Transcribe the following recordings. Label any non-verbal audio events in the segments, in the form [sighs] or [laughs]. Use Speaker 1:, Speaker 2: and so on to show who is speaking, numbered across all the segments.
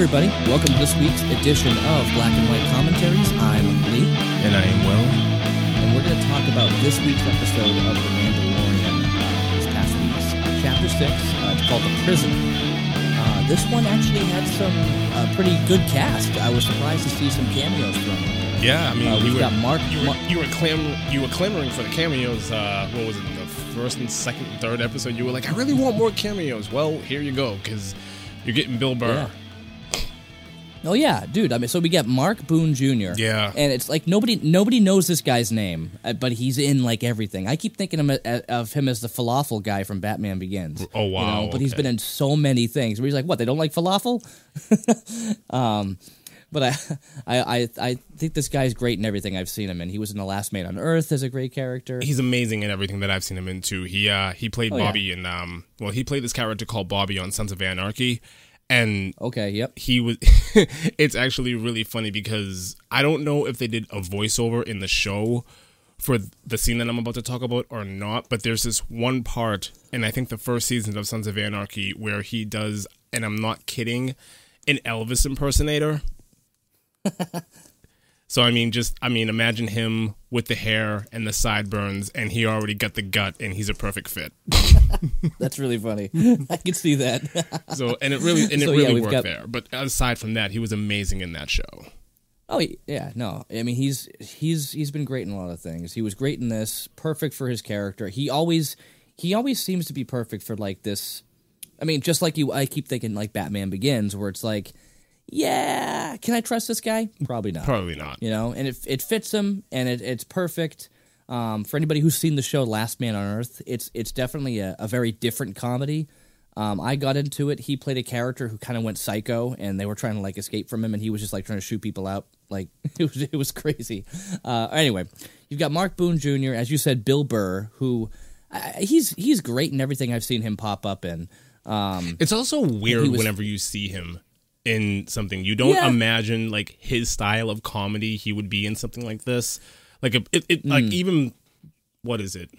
Speaker 1: everybody. Welcome to this week's edition of Black and White Commentaries. I'm Lee,
Speaker 2: And I am Will.
Speaker 1: and we're going to talk about this week's episode of The Mandalorian, uh, this past week's Chapter 6. Uh, it's called The Prison. Uh, this one actually had some uh, pretty good cast. I was surprised to see some cameos from it.
Speaker 2: Yeah, I mean,
Speaker 1: Uh, we've
Speaker 2: were
Speaker 1: got Mark-
Speaker 2: You were,
Speaker 1: Mar-
Speaker 2: you were clam you were clamoring for the cameos. Uh, what was it? The first and second, and third episode. You were like, I really want more cameos. Well, here you go, because you're getting Bill Burr.
Speaker 1: Oh yeah, dude. I mean, so we get Mark Boone Jr.
Speaker 2: Yeah.
Speaker 1: and it's like nobody nobody knows this guy's name, uh, but he's in like everything. I keep thinking uh, of him as the falafel guy from Batman Begins.
Speaker 2: Oh,
Speaker 1: You
Speaker 2: wow,
Speaker 1: know, but he's been in so many things. Where he's like, what? They don't like falafel? [laughs] um, but I, [laughs] I, I, I think this guy's great in everything I've seen him in. He was in The Last Man on Earth as a great character.
Speaker 2: He's amazing in everything that I've seen him into. He uh, he played
Speaker 1: Oh, yeah.
Speaker 2: Bobby in um well he played this character called Bobby on Sons of Anarchy, and
Speaker 1: Okay, yep.
Speaker 2: he was [laughs] it's actually really funny because I don't know if they did a voiceover in the show for the scene that I'm about to talk about or not, but there's this one part and I think the first season of Sons of Anarchy where he does and I'm not kidding, an Elvis impersonator. [laughs] so I mean just I mean imagine him with the hair and the sideburns and he already got the gut and he's a perfect fit. [laughs]
Speaker 1: That's really funny. [laughs] I can see that. [laughs]
Speaker 2: So and it really and it
Speaker 1: So,
Speaker 2: really
Speaker 1: we've
Speaker 2: worked
Speaker 1: got-
Speaker 2: there. But aside from that, he was amazing in that show.
Speaker 1: Oh yeah, no. I mean, he's he's he's been great in a lot of things. He was great in this, perfect for his character. He always he always seems to be perfect for like this. I mean, just like you, I keep thinking like Batman Begins, where it's like, yeah, can I trust this guy? Probably not.
Speaker 2: Probably not.
Speaker 1: You know, and it it fits him, and it, it's perfect. Um, for anybody who's seen the show Last Man on Earth, it's it's definitely a, a very different comedy. Um, I got into it. He played a character who kind of went psycho, and they were trying to like escape from him, and he was just like trying to shoot people out. Like [laughs] it was it was crazy. Uh, anyway, you've got Mark Boone Jr. as you said, Bill Burr, who he's he's great in everything I've seen him pop up in. Um,
Speaker 2: It's also weird
Speaker 1: was-
Speaker 2: whenever you see him in something. You don't
Speaker 1: Yeah.
Speaker 2: imagine like his style of comedy. He would be in something like this. Like a, it, it like
Speaker 1: Mm.
Speaker 2: even what is it?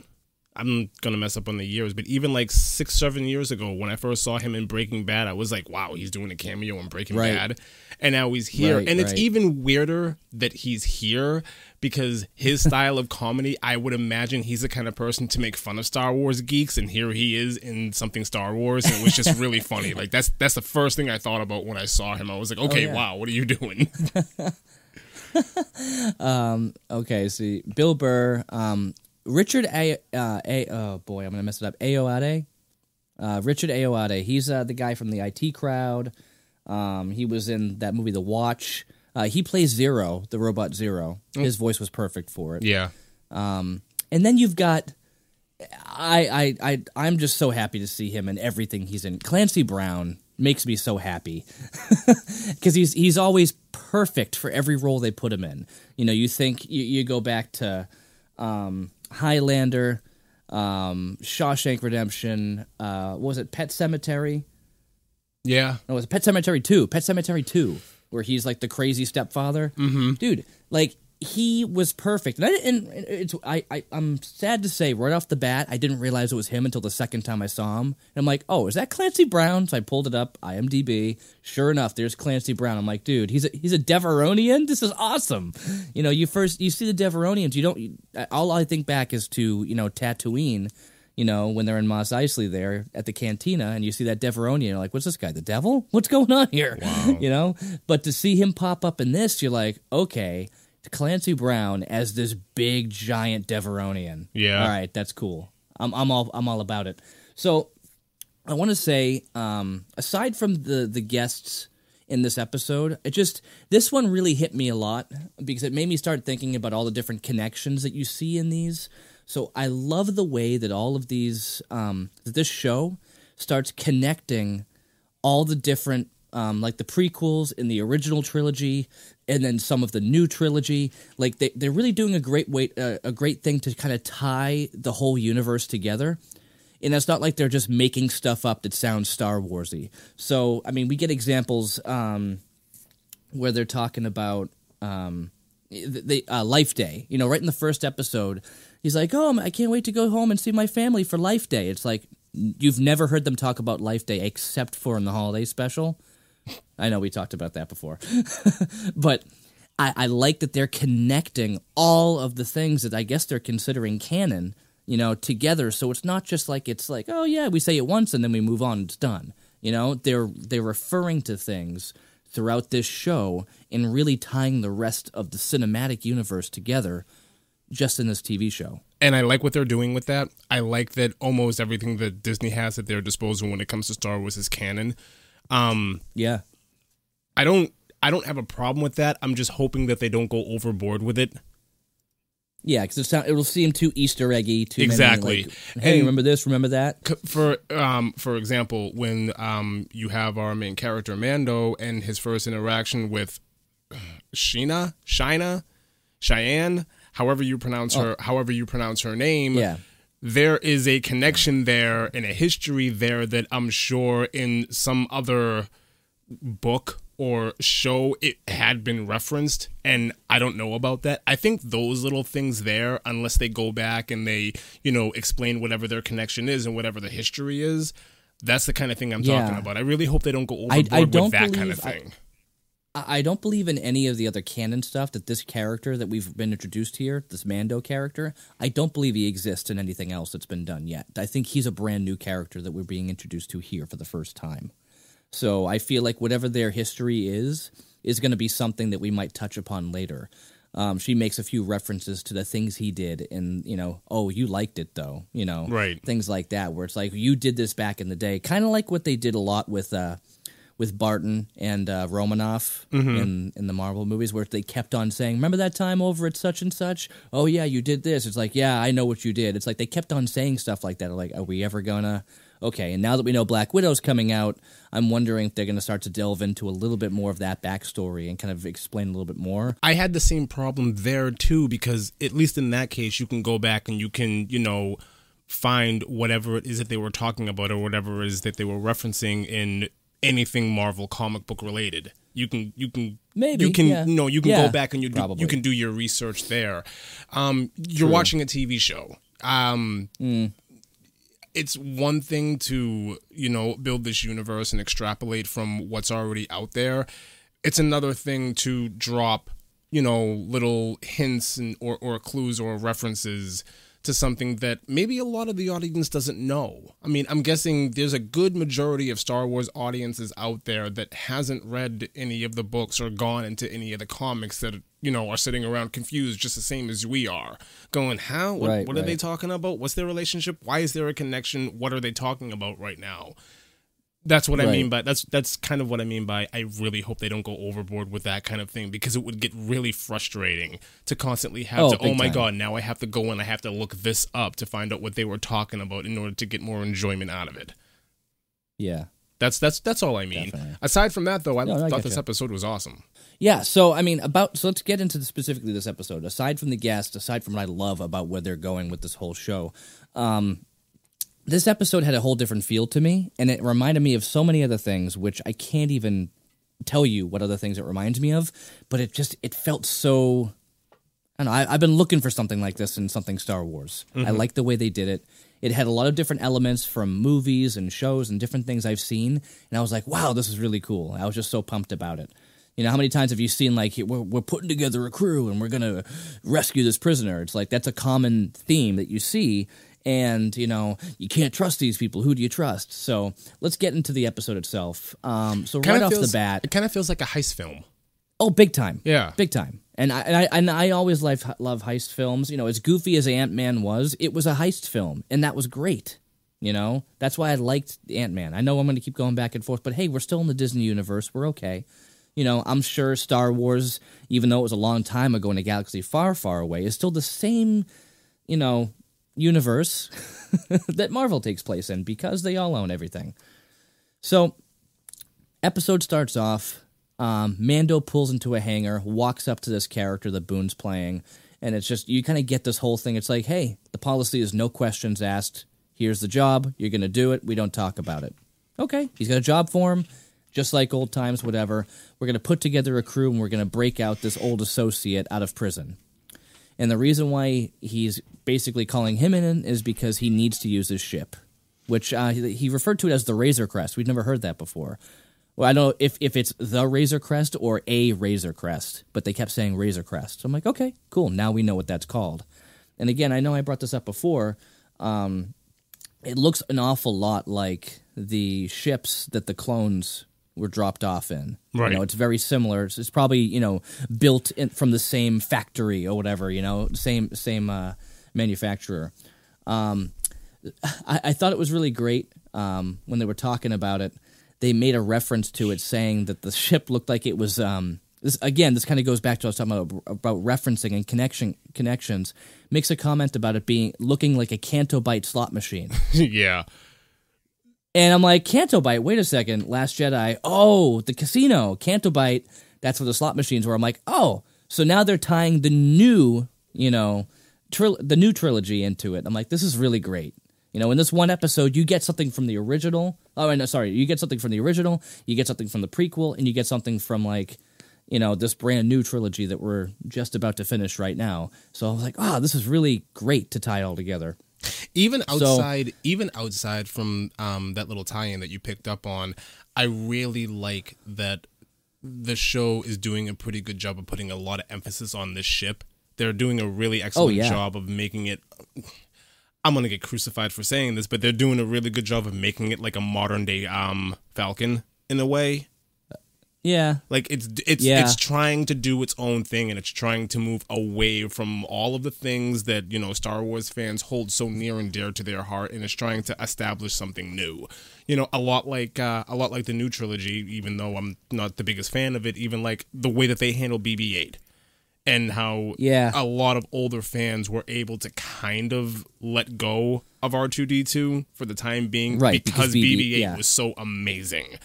Speaker 2: I'm gonna mess up on the years, but even like six, seven years ago, when I first saw him in Breaking Bad, I was like, "Wow, he's doing a cameo in Breaking
Speaker 1: Right.
Speaker 2: Bad," and now he's here,
Speaker 1: Right,
Speaker 2: and it's
Speaker 1: right.
Speaker 2: even weirder that he's here because his [laughs] style of comedy, I would imagine he's the kind of person to make fun of Star Wars geeks, and here he is in something Star Wars, and it was just really funny. [laughs] Like that's that's the first thing I thought about when I saw him. I was like, "Okay,
Speaker 1: Oh, yeah.
Speaker 2: wow, what are you doing?" [laughs]
Speaker 1: um, Okay, see, Bill Burr, um, Richard A. Uh, A. Oh boy, I'm gonna mess it up. Ayoade, uh, Richard Ayoade. He's uh, the guy from the IT crowd. Um, he was in that movie, The Watch. Uh, he plays Zero, the robot Zero. His voice was perfect for it.
Speaker 2: yeah,
Speaker 1: Um, and then you've got, I, I, I, I'm just so happy to see him and everything he's in. Clancy Brown makes me so happy [laughs] because he's he's always perfect for every role they put him in. You know, you think you, you go back to um, Highlander, um, Shawshank Redemption. Uh, what was it Pet Sematary?
Speaker 2: yeah.
Speaker 1: No, it was Pet Sematary 2. Pet Sematary 2, where he's like the crazy stepfather. Mm-hmm. Dude, like he was perfect. And, I, and it's I, I I'm sad to say right off the bat, I didn't realize it was him until the second time I saw him. And I'm like, "Oh, is that Clancy Brown?" So I pulled it up, IMDb. Sure enough, there's Clancy Brown. I'm like, "Dude, he's a he's a Devaronian. This is awesome." You know, you first you see the Devaronians, you don't you, all I think back is to, you know, Tatooine you know, when they're in Mos Eisley there at the cantina and you see that Devaronian, you're like, what's this guy, the devil? What's going on here? You know? But to see him pop up in this, you're like, okay, Clancy Brown as this big giant Devaronian.
Speaker 2: Yeah.
Speaker 1: All right, that's cool. I'm I'm all I'm all about it. So I want to say, um, aside from the the guests in this episode, it just this one really hit me a lot because it made me start thinking about all the different connections that you see in these. So I love the way that all of these um, this show starts connecting all the different um, like the prequels in the original trilogy and then some of the new trilogy. Like they, they're really doing a great way uh, a great thing to kind of tie the whole universe together. And it's not like they're just making stuff up that sounds star warsy. So i mean we get examples um, where they're talking about um, the uh, life day. You know right in the first episode he's like oh i can't wait to go home and see my family for life day it's like you've never heard them talk about life day except for in the holiday special I know we talked about that before, [laughs] but I, I like that they're connecting all of the things that I guess they're considering canon, you know, together. So it's not just like it's like, oh yeah, we say it once and then we move on, it's done. You know, they're they're referring to things throughout this show and really tying the rest of the cinematic universe together just in this TV show.
Speaker 2: And I like what they're doing with that. I like that almost everything that Disney has at their disposal when it comes to Star Wars is canon. Um,
Speaker 1: Yeah.
Speaker 2: I don't I don't have a problem with that. I'm just hoping that they don't go overboard with it.
Speaker 1: Yeah, because it'll seem too Easter eggy. Too
Speaker 2: Exactly.
Speaker 1: Many, like, hey,
Speaker 2: And-
Speaker 1: remember this? Remember that?
Speaker 2: C- For um for example, when um you have our main character Mando and his first interaction with Sheena, Shina, Cheyenne, however you pronounce oh. her, however you pronounce her name.
Speaker 1: Yeah.
Speaker 2: there is a connection there and a history there that I'm sure in some other book or show it had been referenced and I don't know about that. I think those little things there unless they go back and they, you know, explain whatever their connection is and whatever the history is, that's the kind of thing I'm
Speaker 1: Yeah.
Speaker 2: talking about. I really hope they don't go overboard
Speaker 1: I don't
Speaker 2: with that kind of
Speaker 1: believe- I-
Speaker 2: thing.
Speaker 1: I don't believe in any of the other canon stuff that this character that we've been introduced here, this Mando character, I don't believe he exists in anything else that's been done yet. I think he's a brand new character that we're being introduced to here for the first time. So I feel like whatever their history is, is going to be something that we might touch upon later. Um, she makes a few references to the things he did, and you know, oh, you liked it though, you know,
Speaker 2: Right.
Speaker 1: Things like that, where it's like you did this back in the day, kind of like what they did a lot with uh, with Barton and uh, Romanoff in in the Marvel movies, where they kept on saying, "Remember that time over at such and such? Oh yeah, you did this." It's like, yeah, I know what you did. It's like they kept on saying stuff like that. Like, are we ever gonna? Okay, and now that we know Black Widow's coming out, I'm wondering if they're going to start to delve into a little bit more of that backstory and kind of explain a little bit more.
Speaker 2: I had the same problem there too because at least in that case you can go back and you can, you know, find whatever it is that they were talking about or whatever it is that they were referencing in anything Marvel comic book related. You can you can
Speaker 1: Maybe,
Speaker 2: you can
Speaker 1: yeah.
Speaker 2: no you can
Speaker 1: Yeah,
Speaker 2: go back and you do, you can do your research there. Um, you're watching a TV show. Um,
Speaker 1: Mm.
Speaker 2: it's one thing to you know build this universe and extrapolate from what's already out there it's another thing to drop you know little hints and or, or clues or references to something that maybe a lot of the audience doesn't know. I mean i'm guessing there's a good majority of star wars audiences out there that hasn't read any of the books or gone into any of the comics that you know are sitting around confused just the same as we are. Going how? What,
Speaker 1: Right,
Speaker 2: what are they talking about? What's their relationship? Why is there a connection? What are they talking about right now that's what I mean by that's that's kind of what I mean by I really hope they don't go overboard with that kind of thing because it would get really frustrating to constantly have
Speaker 1: Oh,
Speaker 2: to oh my
Speaker 1: time.
Speaker 2: god now I have to go and I have to look this up to find out what they were talking about in order to get more enjoyment out of it.
Speaker 1: Yeah.
Speaker 2: That's that's that's all I mean.
Speaker 1: Definitely.
Speaker 2: Aside from that though, I
Speaker 1: No,
Speaker 2: thought this
Speaker 1: you.
Speaker 2: episode was awesome.
Speaker 1: Yeah, so I mean, about so let's get into the, specifically this episode. Aside from the guest, aside from what I love about where they're going with this whole show, um, this episode had a whole different feel to me, and it reminded me of so many other things, which I can't even tell you what other things it reminds me of. But it just it felt so. I don't know. I, I've been looking for something like this in something Star Wars. I mm-hmm. like the way they did it. It had a lot of different elements from movies and shows and different things I've seen, and I was like, "Wow, this is really cool." I was just so pumped about it. You know, how many times have you seen like we're we're putting together a crew and we're gonna rescue this prisoner? It's like that's a common theme that you see, and you know you can't trust these people. Who do you trust? So let's get into the episode itself. Um, so right
Speaker 2: Kinda
Speaker 1: off
Speaker 2: feels,
Speaker 1: the bat,
Speaker 2: it kind of feels like a heist film.
Speaker 1: Oh, big time.
Speaker 2: Yeah.
Speaker 1: big time. And I and I, and I always love love heist films. You know, as goofy as Ant Man was, it was a heist film, and that was great. You know, that's why I liked Ant Man. I know I'm going to keep going back and forth, but hey, we're still in the Disney universe. We're okay. You know, I'm sure Star Wars, even though it was a long time ago in a galaxy far, far away, is still the same. You know, universe [laughs] that Marvel takes place in because they all own everything. So episode starts off. Um, Mando pulls into a hangar, walks up to this character that Boone's playing, and it's just you kind of get this whole thing. It's like, hey, the policy is no questions asked. Here's the job. You're gonna do it. We don't talk about it. Okay, he's got a job for him, just like old times. Whatever. We're gonna put together a crew and we're gonna break out this old associate out of prison. And the reason why he's basically calling him in is because he needs to use his ship, which uh, he referred to it as the Razor Crest. We'd never heard that before. Well, I don't know if, if it's the Razor Crest or a Razor Crest, but they kept saying Razor Crest. So I'm like, okay, cool. Now we know what that's called. And again, I know I brought this up before. Um, it looks an awful lot like the ships that the clones were dropped off in.
Speaker 2: Right.
Speaker 1: You know, it's very similar. It's, it's probably you know built in, from the same factory or whatever. You know, same same uh, manufacturer. Um, I, I thought it was really great um, when they were talking about it. They made a reference to it, saying that the ship looked like it was. Um, this again, this kind of goes back to what I was talking about about referencing and connection connections. Makes a comment about it being looking like a Canto Bight slot machine. [laughs]
Speaker 2: yeah.
Speaker 1: And I'm like, Canto Bight, wait a second, Last Jedi. Oh, the casino, Canto Bight, that's where the slot machines were. I'm like, oh, so now they're tying the new, you know, tril- the new trilogy into it. I'm like, this is really great. You know, in this one episode, you get something from the original. Oh, no, sorry, you get something from the original, you get something from the prequel, and you get something from like, you know, this brand new trilogy that we're just about to finish right now. So I was like, oh, this is really great to tie it all together.
Speaker 2: Even outside, even outside from um, that little tie-in that you picked up on, I really like that the show is doing a pretty good job of putting a lot of emphasis on this ship. They're doing a really excellent
Speaker 1: yeah.
Speaker 2: job of making it. I'm gonna get crucified for saying this, but they're doing a really good job of making it like a modern day um, Falcon in a way.
Speaker 1: Yeah,
Speaker 2: Like it's it's
Speaker 1: Yeah.
Speaker 2: it's trying to do its own thing and it's trying to move away from all of the things that, you know, Star Wars fans hold so near and dear to their heart and it's trying to establish something new. You know, a lot like uh, a lot like the new trilogy, even though I'm not the biggest fan of it, even like the way that they handle BB-8 and how
Speaker 1: Yeah.
Speaker 2: a lot of older fans were able to kind of let go of R2D2 for the time being
Speaker 1: Right,
Speaker 2: because,
Speaker 1: because BB
Speaker 2: BB-8
Speaker 1: yeah.
Speaker 2: was so amazing.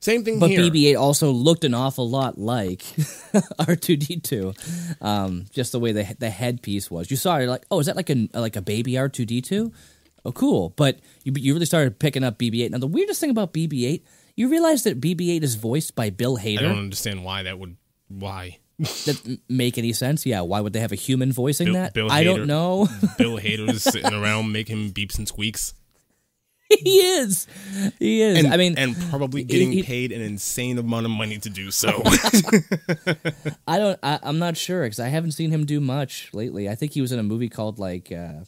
Speaker 2: Same thing
Speaker 1: But
Speaker 2: here.
Speaker 1: BB-8 also looked an awful lot like [laughs] R2D2, um, just the way the the headpiece was. You saw it like, oh, is that like a like a baby R2D2? Oh, cool. But you you really started picking up BB-8. Now the weirdest thing about BB-8, you realize that BB-8 is voiced by Bill Hader.
Speaker 2: I don't understand why that would why.
Speaker 1: That make any sense? Yeah. Why would they have a human voicing
Speaker 2: Bill-
Speaker 1: that?
Speaker 2: Bill
Speaker 1: I
Speaker 2: Hader.
Speaker 1: don't know.
Speaker 2: Bill Hader is [laughs] sitting around making beeps and squeaks. [laughs]
Speaker 1: he is. He is.
Speaker 2: And,
Speaker 1: I mean,
Speaker 2: and probably getting
Speaker 1: he-
Speaker 2: paid an insane amount of money to do so. [laughs]
Speaker 1: I don't. I, I'm not sure because I haven't seen him do much lately. I think he was in a movie called like uh,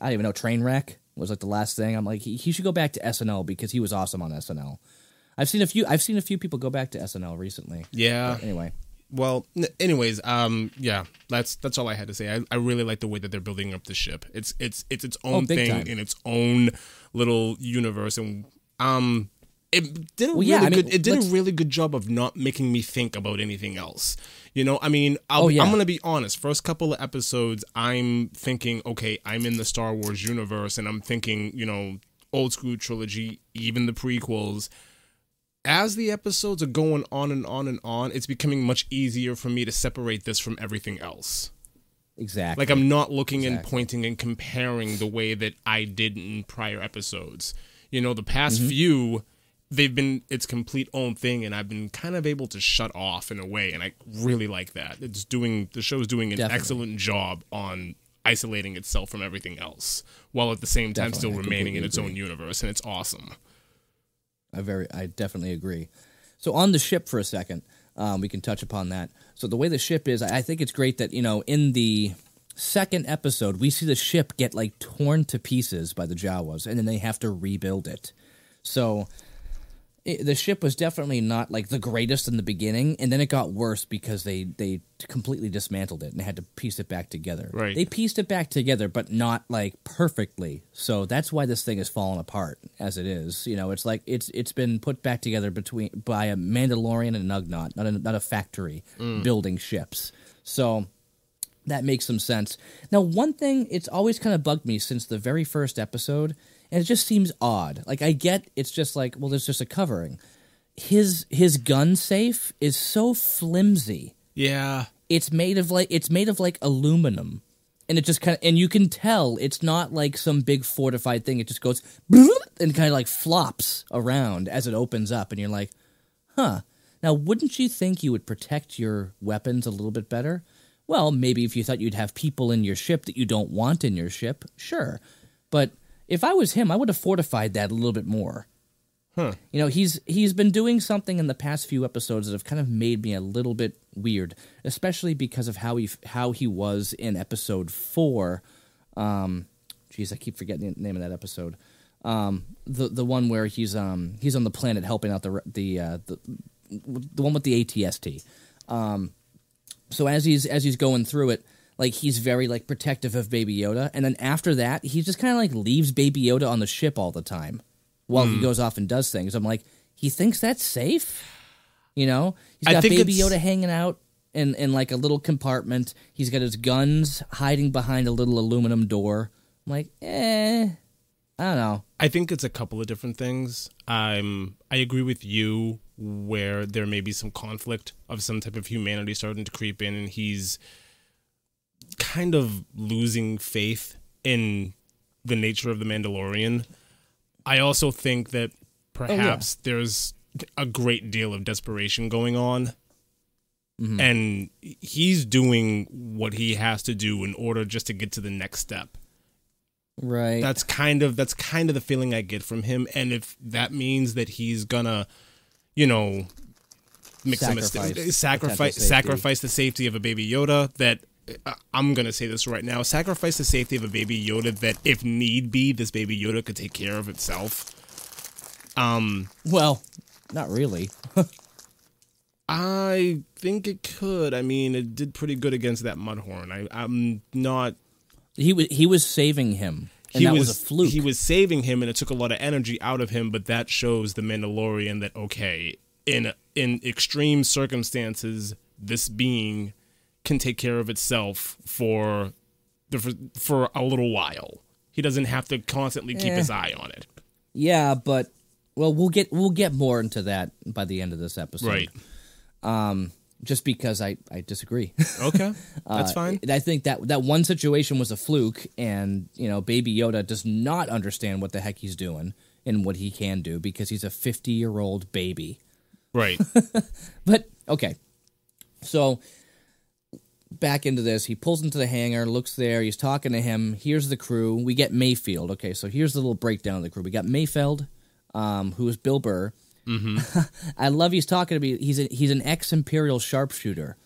Speaker 1: I don't even know. Trainwreck was like the last thing. I'm like he, he should go back to SNL because he was awesome on SNL. I've seen a few. I've seen a few people go back to SNL recently.
Speaker 2: yeah.
Speaker 1: Anyway,
Speaker 2: Well, n- anyways, um, yeah, that's that's all I had to say. I, I really like the way that they're building up the ship. It's it's it's its own
Speaker 1: Oh,
Speaker 2: thing
Speaker 1: time.
Speaker 2: in its own little universe, and um, it did a
Speaker 1: Well,
Speaker 2: really
Speaker 1: yeah, I mean,
Speaker 2: good. It did a really good job of not making me think about anything else. You know, I mean, I'll,
Speaker 1: Oh, yeah.
Speaker 2: I'm gonna be honest. First couple of episodes, I'm thinking, okay, I'm in the Star Wars universe, and I'm thinking, you know, old school trilogy, even the prequels as the episodes are going on and on and on, it's becoming much easier for me to separate this from everything else.
Speaker 1: exactly.
Speaker 2: Like I'm not looking and pointing and comparing the way that I did in prior episodes. You know, the past
Speaker 1: Mm-hmm.
Speaker 2: few they've been its complete own thing and I've been kind of able to shut off in a way and I really like that. It's doing the show's doing an
Speaker 1: Definitely.
Speaker 2: excellent job on isolating itself from everything else while at the same time
Speaker 1: Definitely,
Speaker 2: still remaining in its own universe and it's awesome.
Speaker 1: I very, I definitely agree. So on the ship for a second, um, we can touch upon that. So the way the ship is, I I think it's great that you know in the second episode we see the ship get like torn to pieces by the Jawas, and then they have to rebuild it. So it, the ship was definitely not like the greatest in the beginning, and then it got worse because they they completely dismantled it and had to piece it back together.
Speaker 2: Right.
Speaker 1: They pieced it back together, but not like perfectly. So that's why this thing is falling apart as it is. You know, it's like it's it's been put back together between by a Mandalorian and an Ugnaught, not a not a factory mm. building ships. So that makes some sense. Now, one thing it's always kind of bugged me since the very first episode, and it just seems odd. Like I get it's just like, well, there's just a covering. His his gun safe is so flimsy.
Speaker 2: Yeah.
Speaker 1: It's made of like it's made of like aluminum. And it just kind of and you can tell it's not like some big fortified thing. It just goes [laughs] and kind of like flops around as it opens up and you're like, "Huh. Now, wouldn't you think you would protect your weapons a little bit better? Well, maybe if you thought you'd have people in your ship that you don't want in your ship, sure. But if I was him, I would have fortified that a little bit more.
Speaker 2: Huh.
Speaker 1: You know, he's he's been doing something in the past few episodes that have kind of made me a little bit weird, especially because of how he how he was in episode four. Um, geez, I keep forgetting the name of that episode. Um, the the one where he's um he's on the planet helping out the the uh, the the one with the ATST. Um, so as he's as he's going through it, like he's very like protective of Baby Yoda, and then after that, he just kind of like leaves Baby Yoda on the ship all the time while
Speaker 2: Hmm.
Speaker 1: he goes off and does things. I'm like, he thinks that's safe, you know? he's got Baby Yoda hanging out in in like a little compartment. He's got his guns hiding behind a little aluminum door. I'm like, eh, I don't know.
Speaker 2: I think it's a couple of different things. I'm I agree with you where there may be some conflict of some type of humanity starting to creep in and he's kind of losing faith in the nature of the Mandalorian. I also think that perhaps there's a great deal of desperation going on. And he's doing what he has to do in order just to get to the next step
Speaker 1: Right.
Speaker 2: that's kind of that's kind of the feeling I get from him. And if that means that he's gonna, you know, make some
Speaker 1: Sacrifice
Speaker 2: mistakes, sacrifice sacrifice the safety of a baby Yoda. That I'm gonna say this right now: sacrifice the safety of a baby Yoda. That if need be, this baby Yoda could take care of itself. Um,
Speaker 1: well, not really. [laughs]
Speaker 2: I think it could. I mean, it did pretty good against that Mudhorn. I, I'm not
Speaker 1: He was he was saving him, and
Speaker 2: he
Speaker 1: that
Speaker 2: was,
Speaker 1: was, a fluke.
Speaker 2: He was saving him, and it took a lot of energy out of him. But that shows the Mandalorian that okay, in in extreme circumstances, this being can take care of itself for the for, for a little while. He doesn't have to constantly keep
Speaker 1: Eh.
Speaker 2: his eye on it.
Speaker 1: yeah, but well, we'll get we'll get more into that by the end of this episode.
Speaker 2: Right.
Speaker 1: Um, just because I I disagree. [laughs]
Speaker 2: Okay. That's
Speaker 1: Uh,
Speaker 2: fine.
Speaker 1: I think that that one situation was a fluke, and you know, Baby Yoda does not understand what the heck he's doing and what he can do because he's a fifty-year-old baby.
Speaker 2: Right. [laughs]
Speaker 1: But okay, so back into this, he pulls into the hangar, looks there, he's talking to him. Here's the crew. We get Mayfeld. Okay, so here's the little breakdown of the crew. We got Mayfeld, um, who is Bill Burr. Mm-hmm. [laughs] I love he's talking to me. He's a, he's an ex Imperial sharpshooter,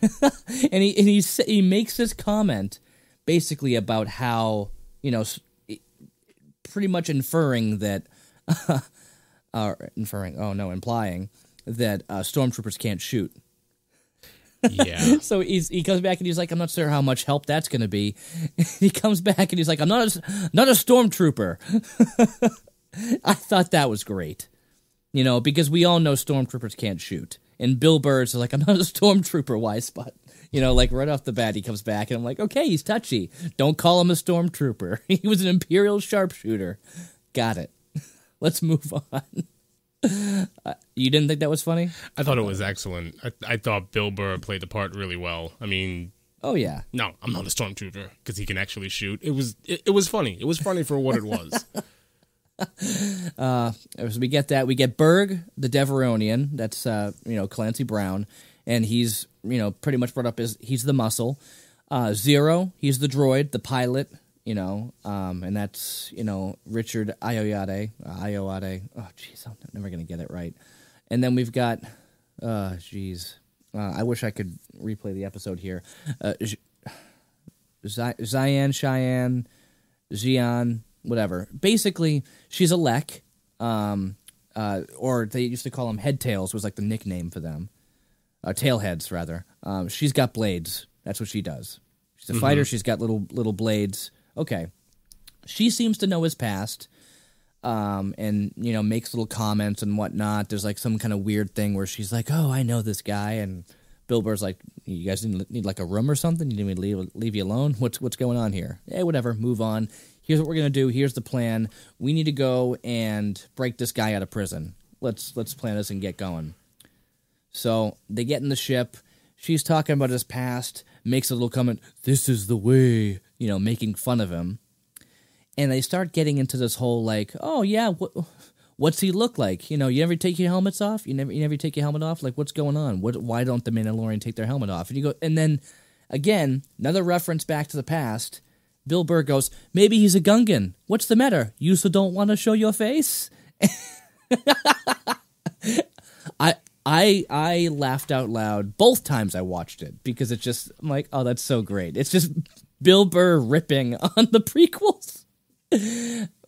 Speaker 1: [laughs] and he and he he makes this comment basically about how you know, pretty much inferring that, [laughs] uh, inferring. Oh no, implying that uh, stormtroopers can't shoot.
Speaker 2: Yeah. [laughs]
Speaker 1: So he's he comes back and he's like, I'm not sure how much help that's going to be. [laughs] he comes back and he's like, I'm not a, not a stormtrooper. [laughs] I thought that was great, you know, because we all know stormtroopers can't shoot. And Bill Burr's is like, I'm not a stormtrooper, why spot? You know, like right off the bat, he comes back and I'm like, okay, he's touchy. Don't call him a stormtrooper. he was an imperial sharpshooter. Got it. Let's move on. You didn't think that was funny?
Speaker 2: I thought it was excellent. I, I thought Bill Burr played the part really well. I mean,
Speaker 1: Oh yeah.
Speaker 2: no, I'm not a stormtrooper because he can actually shoot. It was it, it was funny. It was funny for what it was. [laughs]
Speaker 1: uh, So we get that. We get Berg, the Devaronian. That's uh, you know Clancy Brown, and he's you know pretty much brought up as he's the muscle. Uh, Zero, he's the droid, the pilot. You know, um, and that's you know Richard Ayoade. Uh, Ayoade. Oh, jeez, I'm never gonna get it right. And then we've got, uh, jeez, uh, I wish I could replay the episode here. Uh, Z- Zy- Zian, Cheyenne, Xian, whatever. Basically, she's a lek, um, uh, or they used to call them head tails was like the nickname for them, uh, tailheads rather. Um, she's got blades. That's what she does. She's a fighter. She's got little little blades. Okay, she seems to know his past. Um, and you know makes little comments and whatnot. There's like some kind of weird thing where she's like, "Oh, I know this guy," and Bill Burr's like, "You guys need, need like a room or something? You need me to leave, leave you alone? What's what's going on here? Hey, whatever. Move on. Here's what we're gonna do. Here's the plan. We need to go and break this guy out of prison. Let's let's plan this and get going." So they get in the ship. She's talking about his past. Makes a little comment. This is the way. You know, making fun of him. And they start getting into this whole like, oh yeah, what, what's he look like? You know, you never take your helmets off. You never, you never take your helmet off. Like, what's going on? What? Why don't the Mandalorian take their helmet off? And you go, and then again, another reference back to the past. Bill Burr goes, maybe he's a Gungan. What's the matter? You so don't want to show your face? [laughs] I I I laughed out loud both times I watched it because it's just I'm like, oh, that's so great. It's just Bill Burr ripping [laughs] on the prequels.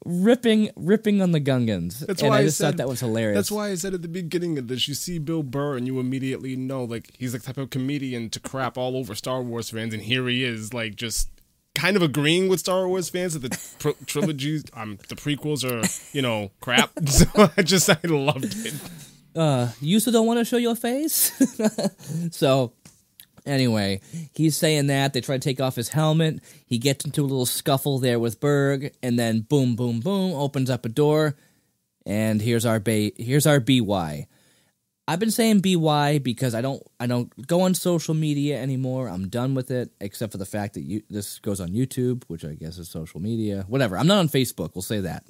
Speaker 1: ripping ripping on the Gungans.
Speaker 2: That's
Speaker 1: and
Speaker 2: why
Speaker 1: I
Speaker 2: I
Speaker 1: just
Speaker 2: said-
Speaker 1: thought that was hilarious.
Speaker 2: That's why I said at the beginning of this, you see Bill Burr and you immediately know, like, he's the type of comedian to crap all over Star Wars fans, and here he is, like, just kind of agreeing with Star Wars fans that the tr- [laughs] trilogies, um, the prequels are, you know, crap. [laughs] So I just, I loved it.
Speaker 1: uh, you still don't want to show your face? so, anyway, he's saying that. They try to take off his helmet. He gets into a little scuffle there with Berg, and then boom, boom, boom, opens up a door, and here's our ba- here's our BY. I've been saying BY because I don't I don't go on social media anymore. I'm done with it, except for the fact that you, this goes on YouTube, which I guess is social media. Whatever. I'm not on Facebook. We'll say that.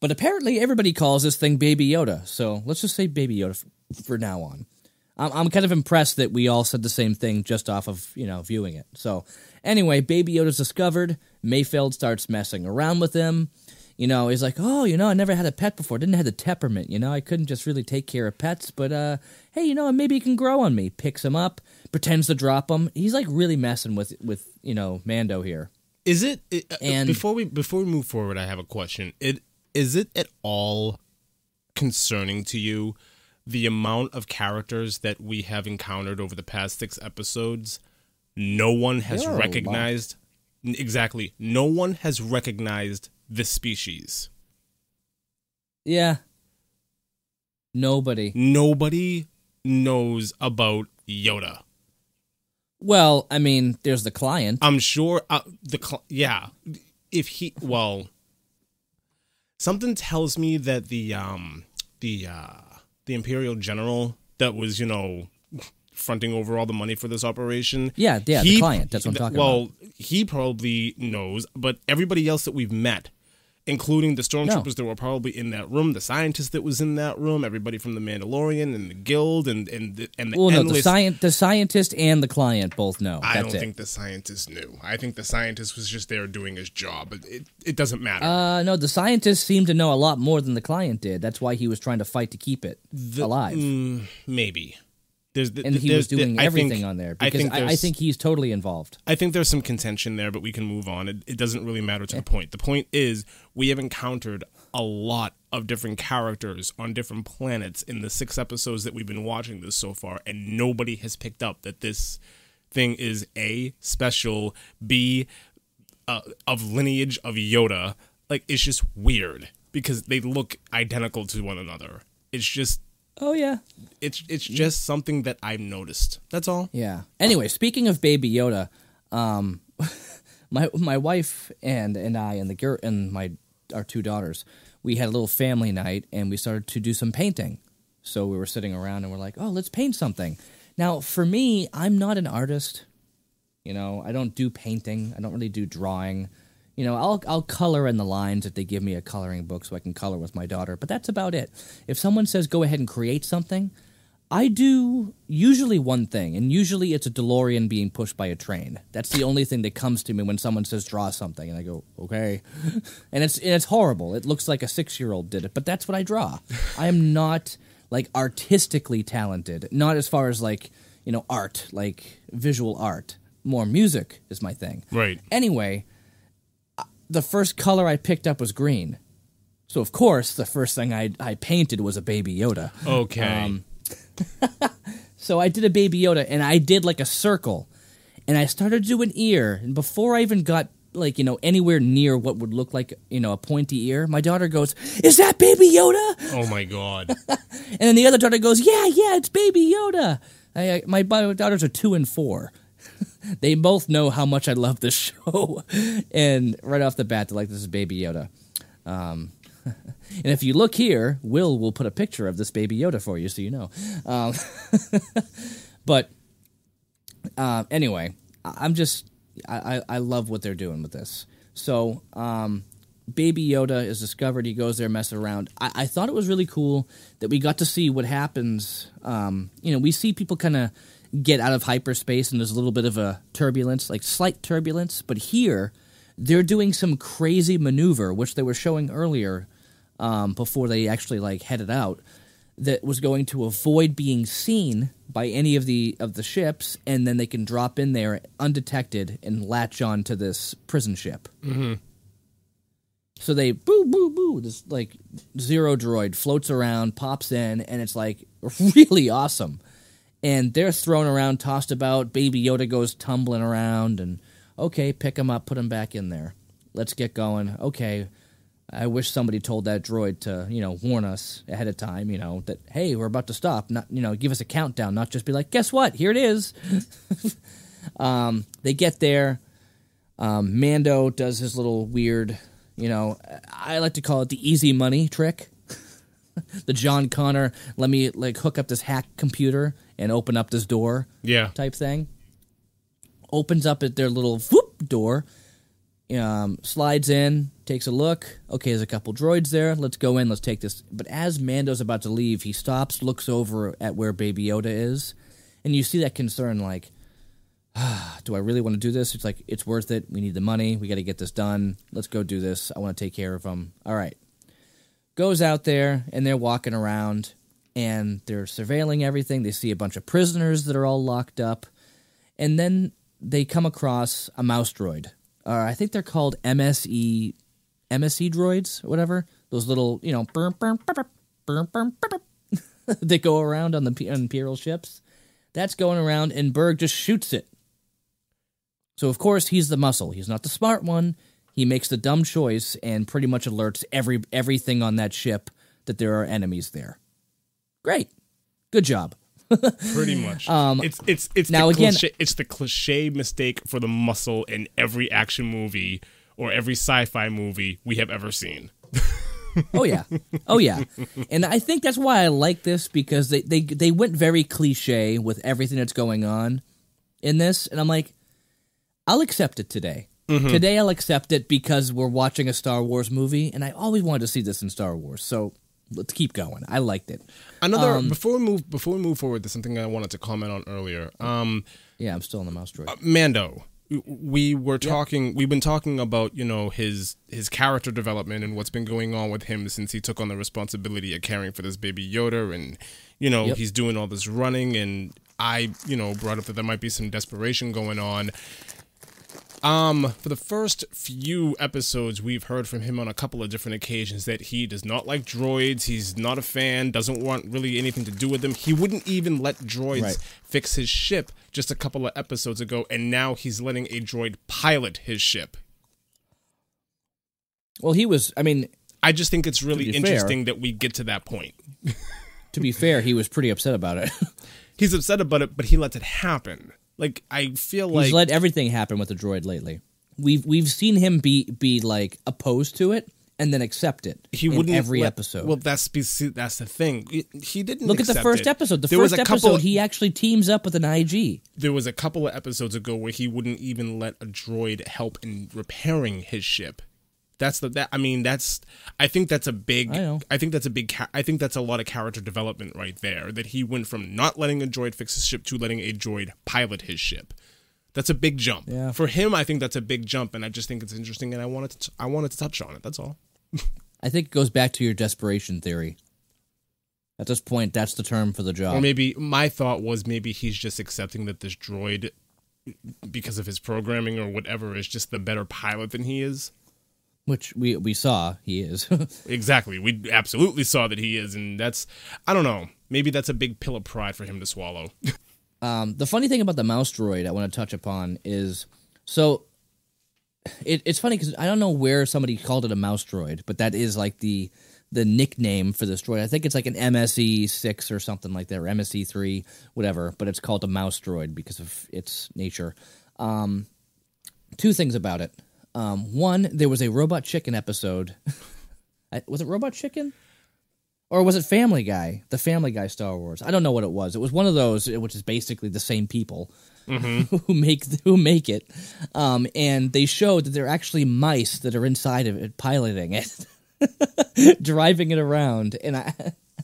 Speaker 1: But apparently, everybody calls this thing Baby Yoda. So let's just say Baby Yoda f- for now on. I'm, I'm kind of impressed that we all said the same thing just off of you know viewing it. So anyway, Baby Yoda's discovered. Mayfeld starts messing around with him. You know, he's like, oh, you know, I never had a pet before. Didn't have the temperament. You know, I couldn't just really take care of pets. But uh, hey, you know, maybe he can grow on me. Picks him up, pretends to drop him. He's like really messing with with you know Mando here.
Speaker 2: Is it, it uh,
Speaker 1: And-
Speaker 2: before we before we move forward? I have a question. It is it at all concerning to you the amount of characters that we have encountered over the past six episodes? No one has
Speaker 1: There are
Speaker 2: recognized exactly. No one has recognized this species.
Speaker 1: Yeah. Nobody.
Speaker 2: Nobody knows about Yoda.
Speaker 1: Well, I mean, there's the client.
Speaker 2: I'm sure uh, the cl- yeah, if he well, something tells me that the um the uh the imperial general that was you know fronting over all the money for this operation.
Speaker 1: Yeah, yeah, the client. That's what I'm talking about.
Speaker 2: well, he probably knows, but everybody else that we've met. Including the stormtroopers that were probably in that room, the scientist that was in that room, everybody from the Mandalorian and the Guild, and and the, and the
Speaker 1: Well, no, the,
Speaker 2: endless
Speaker 1: sci- the scientist and the client both know.
Speaker 2: I
Speaker 1: That's
Speaker 2: don't
Speaker 1: it.
Speaker 2: think the scientist knew. I think the scientist was just there doing his job. But it, it doesn't matter.
Speaker 1: Uh, no, the scientist seemed to know a lot more than the client did. That's why he was trying to fight to keep it alive.
Speaker 2: Mm, maybe. There's the,
Speaker 1: and he was doing
Speaker 2: the,
Speaker 1: everything
Speaker 2: think-
Speaker 1: on there
Speaker 2: I
Speaker 1: because
Speaker 2: think
Speaker 1: I, I, think he's totally involved.
Speaker 2: I think there's some contention there, but we can move on. It, it doesn't really matter to the point. The point is we have encountered a lot of different characters on different planets in the six episodes that we've been watching this so far, and nobody has picked up that this thing is a special, b uh, of lineage of Yoda. Like it's just weird because they look identical to one another. It's just
Speaker 1: Oh yeah,
Speaker 2: it's it's just something that I've noticed. That's all.
Speaker 1: yeah. Anyway, speaking of Baby Yoda, um, [laughs] my my wife and and I and the girl and my our two daughters, we had a little family night and we started to do some painting. So we were sitting around and we're like, oh, let's paint something. Now, for me, I'm not an artist. You know, I don't do painting. I don't really do drawing. You know, I'll I'll color in the lines if they give me a coloring book so I can color with my daughter, but that's about it. If someone says go ahead and create something, I do usually one thing, and usually it's a DeLorean being pushed by a train. That's the only thing that comes to me when someone says draw something, and I go okay, [laughs] and it's and it's horrible. It looks like a six year old did it, but that's what I draw. [laughs] I am not like artistically talented, not as far as like you know art, like visual art. More music is my thing.
Speaker 2: Right.
Speaker 1: Anyway, the first color I picked up was green. So of course, the first thing I I painted was a baby Yoda.
Speaker 2: Okay.
Speaker 1: Um, [laughs] So I did a baby Yoda and I did like a circle. And I started to do an ear. And before I even got like, you know, anywhere near what would look like, you know, a pointy ear, my daughter goes, Is that baby Yoda?
Speaker 2: oh my god. [laughs]
Speaker 1: And then the other daughter goes, Yeah, yeah, it's baby Yoda. I, I, my, my daughters are two and four. [laughs] they both know how much I love this [laughs] show. and right off the bat, they're like, This is baby Yoda. Um, [laughs] and if you look here, Will will put a picture of this baby Yoda for you so you know. Um, but uh, anyway, I'm just I, I love what they're doing with this. So um, Baby Yoda is discovered. He goes there, messing around. I, I thought it was really cool that we got to see what happens. Um, you know, we see people kind of get out of hyperspace, and there's a little bit of a turbulence, like slight turbulence. But here, they're doing some crazy maneuver, which they were showing earlier um, before they actually like headed out that was going to avoid being seen by any of the of the ships, and then they can drop in there undetected and latch on to this prison ship. Mm-hmm. So they boo boo boo. This like zero droid floats around, pops in, and it's like [laughs] really awesome. And they're thrown around, tossed about. Baby Yoda goes tumbling around, and okay, pick him up, put him back in there. Let's get going. Okay, I wish somebody told that droid to, you know, warn us ahead of time, you know, that hey, we're about to stop. Not, you know, give us a countdown, not just be like, guess what? Here it is. [laughs] um, they get there. Um, Mando does his little weird, you know, I like to call it the easy money trick. [laughs] the John Connor, let me like hook up this hack computer and open up this door,
Speaker 2: Yeah.
Speaker 1: type thing. Opens up at their little whoop door, um, slides in, takes a look. Okay, there's a couple droids there. Let's go in. Let's take this. But as Mando's about to leave, he stops, looks over at where Baby Yoda is, and you see that concern. Like, ah, [sighs] do I really want to do this? It's like it's worth it. We need the money. We got to get this done. Let's go do this. I want to take care of him. All right. Goes out there, and they're walking around, and they're surveilling everything. They see a bunch of prisoners that are all locked up, and then they come across a mouse droid. Or I think they're called MSE MSE droids or whatever. Those little, you know, burp, [laughs] that go around on the on Imperial ships. That's going around, and Berg just shoots it. So of course he's the muscle. He's not the smart one. He makes the dumb choice and pretty much alerts every everything on that ship that there are enemies there. Great, good job.
Speaker 2: Pretty much.
Speaker 1: Um,
Speaker 2: it's it's it's
Speaker 1: now
Speaker 2: the
Speaker 1: again-
Speaker 2: cliche, it's the cliche mistake for the muscle in every action movie or every sci-fi movie we have ever seen.
Speaker 1: Oh yeah, oh yeah, and I think that's why I like this because they they they went very cliche with everything that's going on in this, and I'm like, I'll accept it today. Today I'll accept it because we're watching a Star Wars movie, and I always wanted to see this in Star Wars. So let's keep going. I liked it.
Speaker 2: Another
Speaker 1: Um,
Speaker 2: before we move before we move forward, there's something I wanted to comment on earlier. Um,
Speaker 1: Yeah, I'm still on the mouse droid.
Speaker 2: Mando. We were talking. We've been talking about you know his his character development and what's been going on with him since he took on the responsibility of caring for this baby Yoda, and you know
Speaker 1: Yep.
Speaker 2: he's doing all this running. And I you know brought up that there might be some desperation going on. Um, for the first few episodes, we've heard from him on a couple of different occasions that he does not like droids. He's not a fan, doesn't want really anything to do with them. He wouldn't even let droids
Speaker 1: Right.
Speaker 2: fix his ship just a couple of episodes ago, and now he's letting a droid pilot his ship.
Speaker 1: Well, he was. I mean,
Speaker 2: I just think it's really
Speaker 1: be fair-
Speaker 2: interesting that we get to that point. [laughs]
Speaker 1: to be fair, he was pretty upset about it. [laughs]
Speaker 2: He's upset about it, but he lets it happen. Like I feel like
Speaker 1: He's let everything happen with the droid lately. We've we've seen him be be like opposed to it and then accept it.
Speaker 2: he
Speaker 1: in
Speaker 2: wouldn't
Speaker 1: every
Speaker 2: let-
Speaker 1: episode.
Speaker 2: Well, that's that's the thing. He- He didn't
Speaker 1: Look at the first
Speaker 2: it.
Speaker 1: episode. The
Speaker 2: There
Speaker 1: first episode,
Speaker 2: of-
Speaker 1: he actually teams up with an IG.
Speaker 2: there was a couple of episodes ago where he wouldn't even let a droid help in repairing his ship. That's the that I mean that's I think that's a big
Speaker 1: I know.
Speaker 2: think that's a big ca- I think that's a lot of character development right there that he went from not letting a droid fix his ship to letting a droid pilot his ship. That's a big jump.
Speaker 1: Yeah.
Speaker 2: For him I think that's a big jump and I just think it's interesting and I wanted to I wanted to touch on it. That's all. [laughs]
Speaker 1: I think it goes back to your desperation theory. At this point, that's the term for the job.
Speaker 2: Or maybe my thought was maybe he's just accepting that this droid because of his programming or whatever is just the better pilot than he is.
Speaker 1: Which we we saw he is. [laughs]
Speaker 2: Exactly. We absolutely saw that he is, and that's I don't know. Maybe that's a big pill of pride for him to swallow. [laughs]
Speaker 1: um, the funny thing about the mouse droid I want to touch upon is so it, it's funny because I don't know where somebody called it a mouse droid, but that is like the the nickname for this droid. I think it's like an MSE six or something like that, or MSE three, whatever. But it's called a mouse droid because of its nature. Um, two things about it. Um, one, there was a Robot Chicken episode. [laughs] Was it Robot Chicken? Or was it Family Guy? The Family Guy Star Wars. I don't know what it was. It was one of those, which is basically the same people [laughs] who make who make it. Um, and they showed that they're actually mice that are inside of it, piloting it, [laughs] driving it around. And I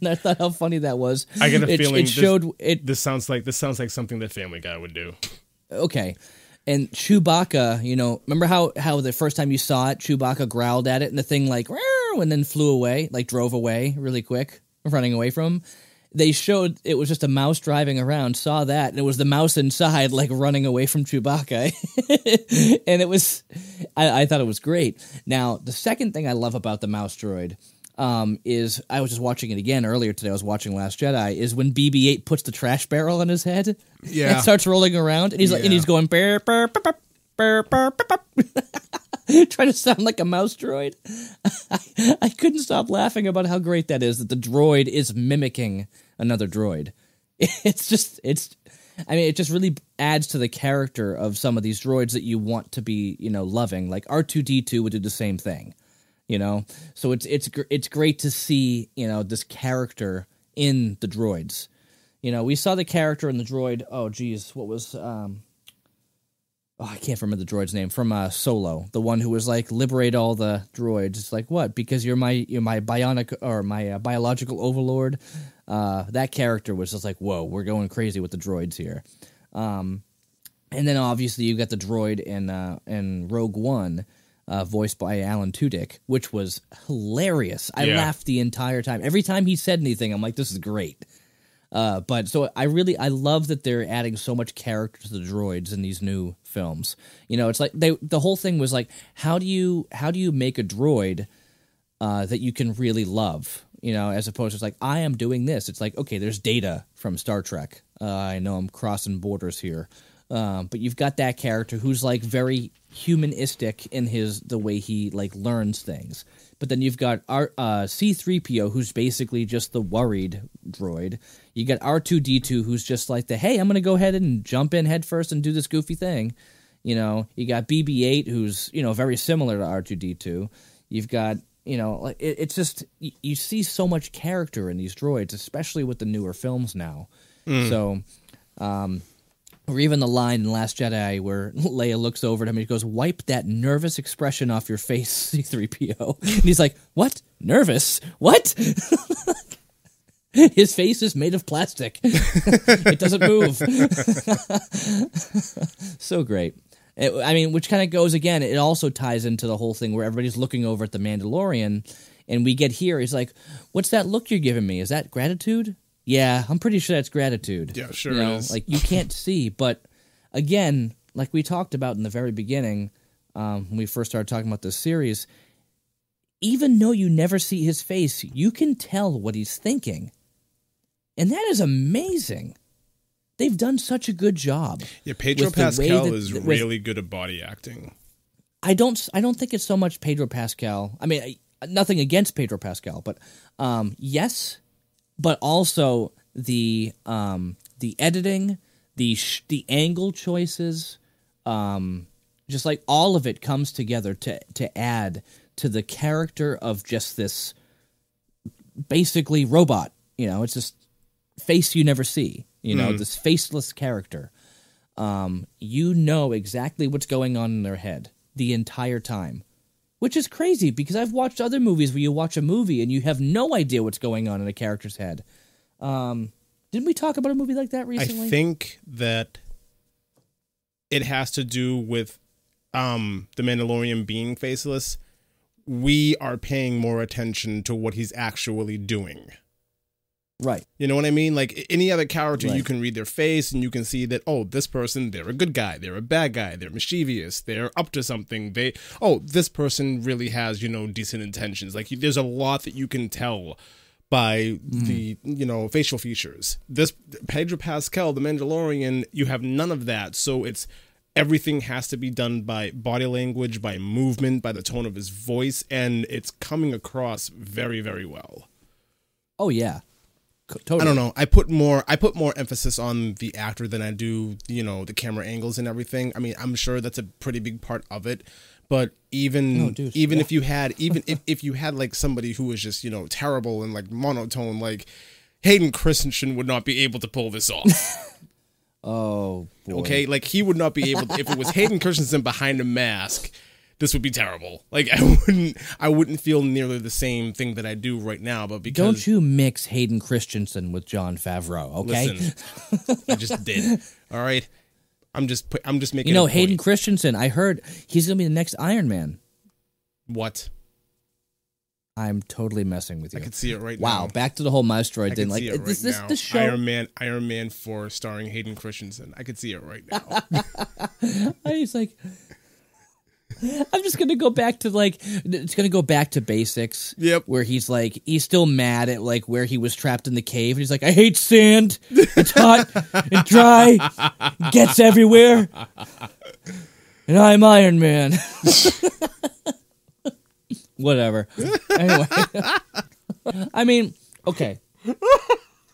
Speaker 1: and I thought how funny that was.
Speaker 2: I get a
Speaker 1: it,
Speaker 2: feeling
Speaker 1: it
Speaker 2: this-
Speaker 1: showed it
Speaker 2: this sounds like this sounds like something that Family Guy would do.
Speaker 1: okay. And Chewbacca, you know, remember how how the first time you saw it, Chewbacca growled at it, and the thing like, and then flew away, like drove away really quick, running away from. They showed it was just a mouse driving around, saw that, and it was the mouse inside, like running away from Chewbacca. [laughs] and it was, I, I thought it was great. Now, the second thing I love about the mouse droid um, is I was just watching it again earlier today. I was watching Last Jedi. Is when BB-8 puts the trash barrel on his head,
Speaker 2: Yeah.
Speaker 1: and starts rolling around, and he's like, and he's going burr, burr, burr, burr, burr, burr, [laughs] trying to sound like a mouse droid. I, [laughs] I couldn't stop laughing about how great that is that the droid is mimicking another droid. [laughs] It's just it's I mean it just really adds to the character of some of these droids that you want to be, you know, loving. Like R2D2 would do the same thing. You know? So it's it's it's great to see, you know, this character in the droids. You know, we saw the character in the droid. Oh geez, what was um Oh, I can't remember the droid's name from uh, Solo, the one who was like liberate all the droids. It's like what? Because you're my you're my bionic or my uh, biological overlord. Uh, that character was just like, whoa, we're going crazy with the droids here. Um, and then obviously you got the droid in uh, in Rogue One, uh, voiced by Alan Tudyk, which was hilarious. I
Speaker 2: Yeah.
Speaker 1: laughed the entire time. Every time he said anything, I'm like, this is great. Uh, but so I really I love that they're adding so much character to the droids in these new films. You know, it's like they the whole thing was like how do you how do you make a droid uh, that you can really love? You know, as opposed to it's like I am doing this. It's like okay, there's data from Star Trek. Uh, I know I'm crossing borders here, um, but you've got that character who's like very humanistic in his the way he like learns things. But then you've got R uh, C3PO who's basically just the worried droid. You got R2D2 who's just like the hey, I'm to go ahead and jump in head first and do this goofy thing. You know, you got BB8 who's, you know, very similar to R2D2. You've got, you know, like it, it's just you, you see so much character in these droids, especially with the newer films now. So, um or even the line in Last Jedi where [laughs] Leia looks over at him and he goes, "Wipe that nervous expression off your face, [laughs] C-3PO." And he's like, "What? Nervous? What?" [laughs] His face is made of plastic. it doesn't move. so great. It- I mean, which kind of goes again. It also ties into the whole thing where everybody's looking over at the Mandalorian, and we get here. He's like, "What's that look you're giving me? Is that gratitude?" Yeah, I'm pretty sure that's gratitude.
Speaker 2: Yeah, sure
Speaker 1: You know,
Speaker 2: is.
Speaker 1: Like you can't [laughs] see, but again, like we talked about in the very beginning, um, when we first started talking about this series, even though you never see his face, you can tell what he's thinking. And that is amazing. They've done such a good job.
Speaker 2: Yeah, Pedro
Speaker 1: With the way
Speaker 2: Pascal
Speaker 1: that-
Speaker 2: is
Speaker 1: with-
Speaker 2: really good at body acting.
Speaker 1: I don't I don't think it's so much Pedro Pascal. I mean, I, nothing against Pedro Pascal, but um, yes, but also the um, the editing, the sh- the angle choices, um, just like all of it comes together to to add to the character of just this basically robot. You know, it's just face you never see. You know, this faceless character. Um, you know exactly what's going on in their head the entire time, which is crazy because I've watched other movies where you watch a movie and you have no idea what's going on in a character's head. Um, didn't we talk about a movie like that recently?
Speaker 2: I think that it has to do with um the Mandalorian being faceless. We are paying more attention to what he's actually doing.
Speaker 1: Right.
Speaker 2: You know what I mean? Like any other character, you can read their face and you can see that, oh, this person, they're a good guy, they're a bad guy, they're mischievous, they're up to something. They, oh, this person really has, you know, decent intentions. Like there's a lot that you can tell by mm-hmm. the, you know, facial features. This Pedro Pascal, the Mandalorian, you have none of that. So it's everything has to be done by body language, by movement, by the tone of his voice, and it's coming across very, very well.
Speaker 1: Oh yeah. Co- Totally.
Speaker 2: I don't know. I put more I put more emphasis on the actor than I do, you know, the camera angles and everything. I mean, I'm sure that's a pretty big part of it. But even
Speaker 1: Oh, dude,
Speaker 2: even
Speaker 1: yeah.
Speaker 2: if you had even if, if you had like somebody who was just, you know, terrible and like monotone, like Hayden Christensen would not be able to pull this off. [laughs]
Speaker 1: Oh boy.
Speaker 2: Okay? Like he would not be able to, if it was Hayden Christensen behind a mask, this would be terrible. Like [laughs] I wouldn't I wouldn't feel nearly the same thing that I do right now, but because
Speaker 1: Don't you mix Hayden Christensen with Jon Favreau, okay?
Speaker 2: Listen, I just [laughs] did. All right, I'm just I'm just making.
Speaker 1: you know Hayden
Speaker 2: point.
Speaker 1: Christensen. I heard he's gonna be the next Iron Man.
Speaker 2: What?
Speaker 1: I'm totally messing with you.
Speaker 2: I could see it right
Speaker 1: wow,
Speaker 2: now.
Speaker 1: Wow, back to the whole mouse droid
Speaker 2: I
Speaker 1: thing. Like
Speaker 2: see it right
Speaker 1: this, this,
Speaker 2: now.
Speaker 1: this show.
Speaker 2: Iron Man, Iron Man Four, starring Hayden Christensen. I could see it right now. [laughs]
Speaker 1: I was like, [laughs] I'm just gonna go back to like it's gonna go back to basics.
Speaker 2: Yep.
Speaker 1: Where he's like he's still mad at like where he was trapped in the cave. and He's like, I hate sand. It's hot and dry, gets everywhere, and I'm Iron Man. [laughs] Whatever. Anyway, [laughs] I mean, okay.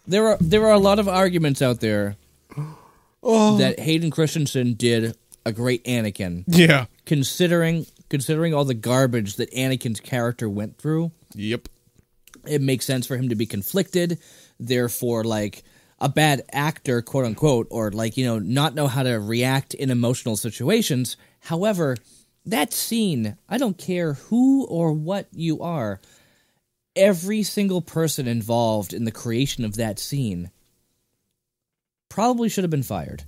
Speaker 1: There are there are a lot of arguments out there oh. that Hayden Christensen did a great Anakin,
Speaker 2: yeah.
Speaker 1: Considering considering all the garbage that Anakin's character went through.
Speaker 2: Yep.
Speaker 1: It makes sense for him to be conflicted. Therefore, like a bad actor, quote unquote, or like you know, not know how to react in emotional situations. However, that scene, I don't care who or what you are, every single person involved in the creation of that scene probably should have been fired.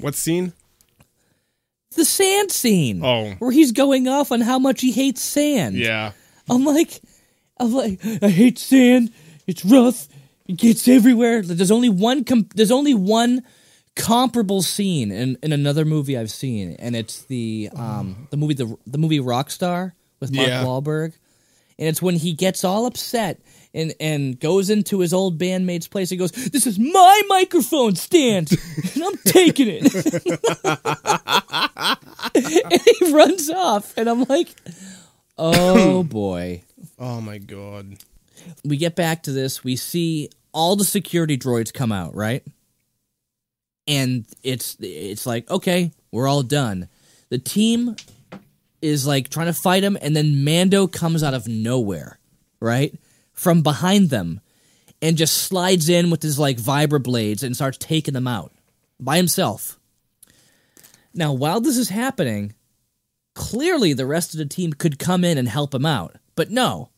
Speaker 2: What scene?
Speaker 1: The sand scene.
Speaker 2: Oh.
Speaker 1: where he's going off on how much he hates sand.
Speaker 2: Yeah.
Speaker 1: I'm like, I'm like, I hate sand. It's rough. It gets everywhere. There's only one. Com- there's only one comparable scene in, in another movie I've seen, and it's the um the movie the the movie Rockstar with Mark
Speaker 2: Yeah.
Speaker 1: Wahlberg, and it's when he gets all upset. And, and goes into his old bandmate's place and goes, This is my microphone stand, [laughs] and I'm taking it. [laughs] and [laughs] he runs off, and I'm like, Oh [coughs] boy.
Speaker 2: Oh my god.
Speaker 1: we get back to this. We see all the security droids come out, right? And it's it's like okay, we're all done. The team is like trying to fight him, and then Mando comes out of nowhere, right from behind them, and just slides in with his like vibra blades and starts taking them out by himself. Now, while this is happening, clearly the rest of the team could come in and help him out, but no,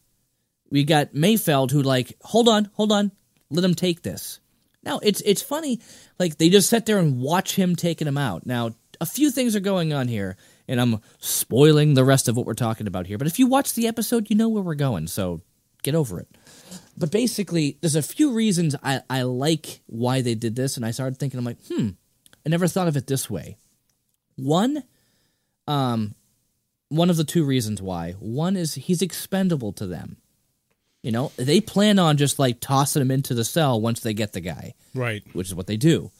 Speaker 1: we got Mayfeld who like, hold on, hold on, let him take this. Now it's it's funny, like they just sit there and watch him taking him out. Now a few things are going on here, and I'm spoiling the rest of what we're talking about here. But if you watch the episode, you know where we're going, so get over it. But basically, there's a few reasons I, I like why they did this, and I started thinking, I'm like, hmm, I never thought of it this way. One, um, one of the two reasons why. One is he's expendable to them. You know, they plan on just like tossing him into the cell once they get the guy,
Speaker 2: Right.
Speaker 1: which is what they do.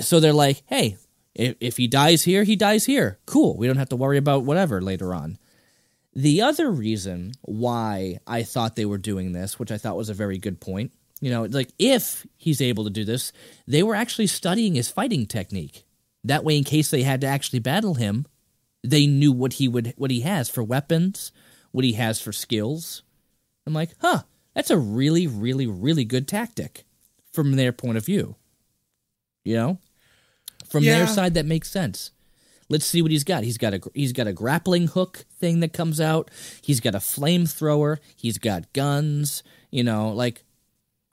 Speaker 1: So they're like, hey, if, if he dies here, he dies here. Cool. We don't have to worry about whatever later on. The other reason why I thought they were doing this, which I thought was a very good point, you know, like if he's able to do this, they were actually studying his fighting technique. That way, in case they had to actually battle him, they knew what he would what he has for weapons, what he has for skills. I'm like, huh, that's a really, really, really good tactic from their point of view. You know, from
Speaker 2: Yeah.
Speaker 1: their side, that makes sense. Let's see what he's got. He's got a he's got a grappling hook thing that comes out. He's got a flamethrower. He's got guns. You know, like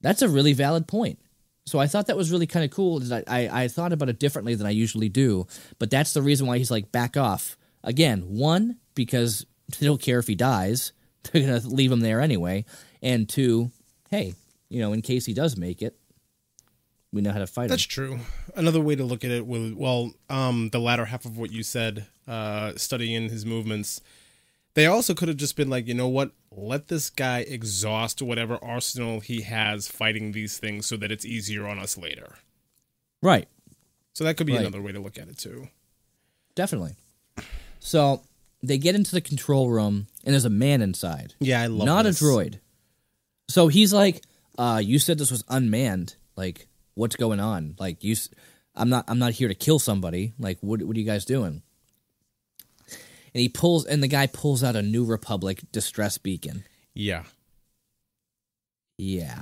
Speaker 1: that's a really valid point. So I thought that was really kind of cool. I, I I thought about it differently than I usually do, but that's the reason why he's like back off again. One because they don't care if he dies; [laughs] they're gonna leave him there anyway. And two, hey, you know, in case he does make it, we know how to fight
Speaker 2: That's
Speaker 1: him.
Speaker 2: true. Another way to look at it will well, um, the latter half of what you said, uh, studying his movements. They also could have just been like, you know what? Let this guy exhaust whatever arsenal he has fighting these things so that it's easier on us later.
Speaker 1: Right.
Speaker 2: So that could be
Speaker 1: Right.
Speaker 2: another way to look at it too.
Speaker 1: Definitely. So they get into the control room, and there's a man inside.
Speaker 2: Yeah, I love
Speaker 1: not
Speaker 2: this.
Speaker 1: a droid. So he's like, uh, "You said this was unmanned. Like, what's going on? Like, you, s- I'm not, I'm not here to kill somebody. Like, what, what are you guys doing?" And he pulls, and the guy pulls out a New Republic distress beacon.
Speaker 2: Yeah.
Speaker 1: Yeah.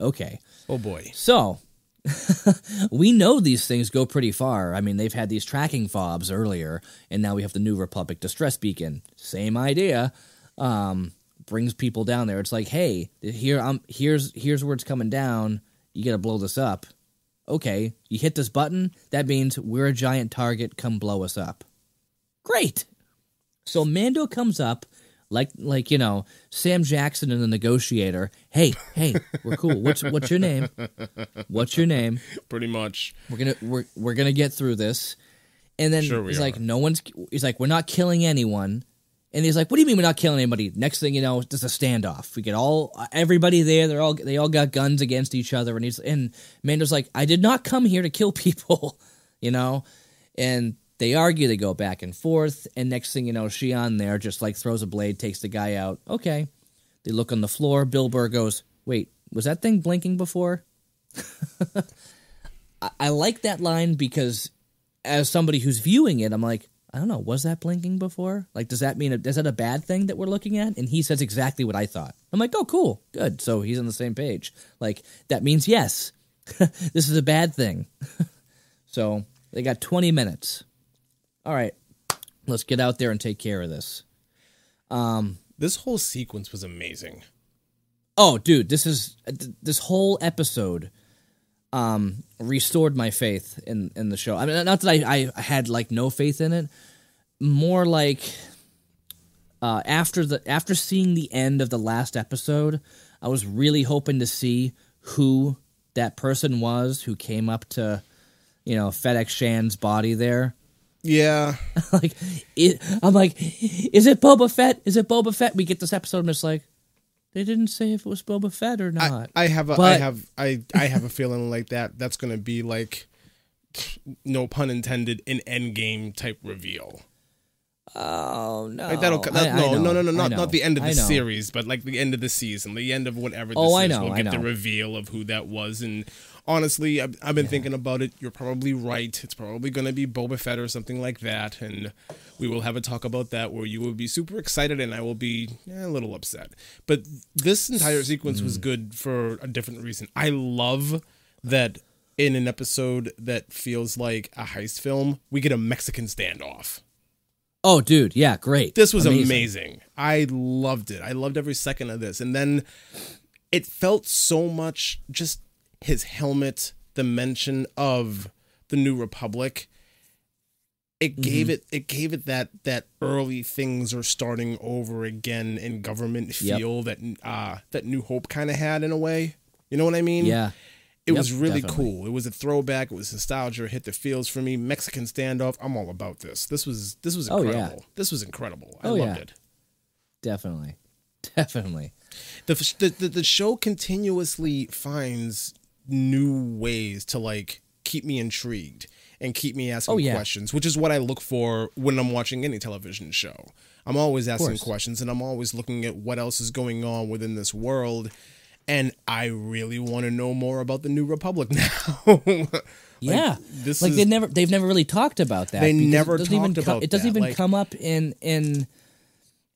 Speaker 1: Okay.
Speaker 2: Oh boy.
Speaker 1: So, [laughs] we know these things go pretty far. I mean, they've had these tracking fobs earlier, and now we have the New Republic Distress Beacon. Same idea. Um, brings people down there. It's like, hey, here I'm here's here's where it's coming down. You got to blow this up. Okay, you hit this button. That means we're a giant target. Come blow us up. Great. So Mando comes up like like you know Sam Jackson in the Negotiator. Hey, hey, we're cool. What's what's your name? What's your name?
Speaker 2: Pretty much.
Speaker 1: We're gonna we're we're gonna get through this. And then
Speaker 2: Sure
Speaker 1: he's
Speaker 2: are.
Speaker 1: like, no one's. He's like, we're not killing anyone. And he's like, what do you mean we're not killing anybody? Next thing you know, there's a standoff. We get all everybody there. They're all they all got guns against each other. And he's and Mando's like, I did not come here to kill people, [laughs] you know. And they argue. They go back and forth. And next thing you know, Xi'an there just like throws a blade, takes the guy out. Okay. They look on the floor. Bill Burr goes, wait, was that thing blinking before? [laughs] I, I like that line because as somebody who's viewing it, I'm like, I don't know, was that blinking before? Like, does that mean is that a bad thing that we're looking at? And he says exactly what I thought. I'm like, oh, cool, good. So he's on the same page. Like that means yes, [laughs] this is a bad thing. [laughs] so they got 20 minutes. All right, let's get out there and take care of this.
Speaker 2: This whole sequence was amazing.
Speaker 1: Oh, dude, this is this whole episode um restored my faith in in the show. I mean, not that I I had like no faith in it, more like uh after the after seeing the end of the last episode, I was really hoping to see who that person was who came up to you know Fennec Shand's body there.
Speaker 2: Yeah. [laughs]
Speaker 1: like it, I'm like, is it Boba Fett? Is it Boba Fett? We get this episode and it's like, they didn't say if it was Boba Fett or not.
Speaker 2: I have a I
Speaker 1: But-
Speaker 2: have I I have a feeling like that that's gonna be like no pun intended an endgame type reveal.
Speaker 1: oh no,
Speaker 2: Like that'll
Speaker 1: I-
Speaker 2: that,
Speaker 1: I
Speaker 2: no,
Speaker 1: know,
Speaker 2: no no no not not the end of the series, but like the end of the season, the end of whatever oh, this
Speaker 1: Oh, I
Speaker 2: is.
Speaker 1: know,
Speaker 2: we'll
Speaker 1: I
Speaker 2: get the reveal of who that was and honestly, I've, I've been thinking about it. You're probably right. It's probably going to be Boba Fett or something like that, and we will have a talk about that where you will be super excited and I will be eh, a little upset. But this entire sequence
Speaker 1: Hmm.
Speaker 2: was good for a different reason. I love that in an episode that feels like a heist film, we get a Mexican standoff.
Speaker 1: Oh, dude, yeah, great.
Speaker 2: This was amazing. I loved it. I loved every second of this. And then it felt so much just his helmet, the mention of the New Republic. It
Speaker 1: Mm-hmm.
Speaker 2: gave it it gave it that that early things are starting over again in government
Speaker 1: Yep.
Speaker 2: feel that uh that New Hope kind of had in a way. You know what I mean?
Speaker 1: Yeah,
Speaker 2: It
Speaker 1: Yep,
Speaker 2: was really
Speaker 1: definitely.
Speaker 2: cool. It was a throwback. It was nostalgia. It hit the feels for me. Mexican standoff. I'm all about this. This was this was
Speaker 1: Oh, yeah.
Speaker 2: incredible. This was incredible. I
Speaker 1: Oh,
Speaker 2: loved
Speaker 1: yeah.
Speaker 2: it.
Speaker 1: definitely, [laughs] definitely.
Speaker 2: The the the show continuously finds new ways to like keep me intrigued and keep me asking
Speaker 1: Oh, yeah.
Speaker 2: questions, which is what I look for when I'm watching any television show. I'm always asking questions and I'm always looking at what else is going on within this world. And I really want to know more about the New Republic [laughs] now.
Speaker 1: yeah,
Speaker 2: this
Speaker 1: like
Speaker 2: is-
Speaker 1: they never they've never really talked about that.
Speaker 2: They never
Speaker 1: even
Speaker 2: talked
Speaker 1: co-
Speaker 2: about
Speaker 1: It doesn't
Speaker 2: that,
Speaker 1: even
Speaker 2: like-
Speaker 1: come up in in.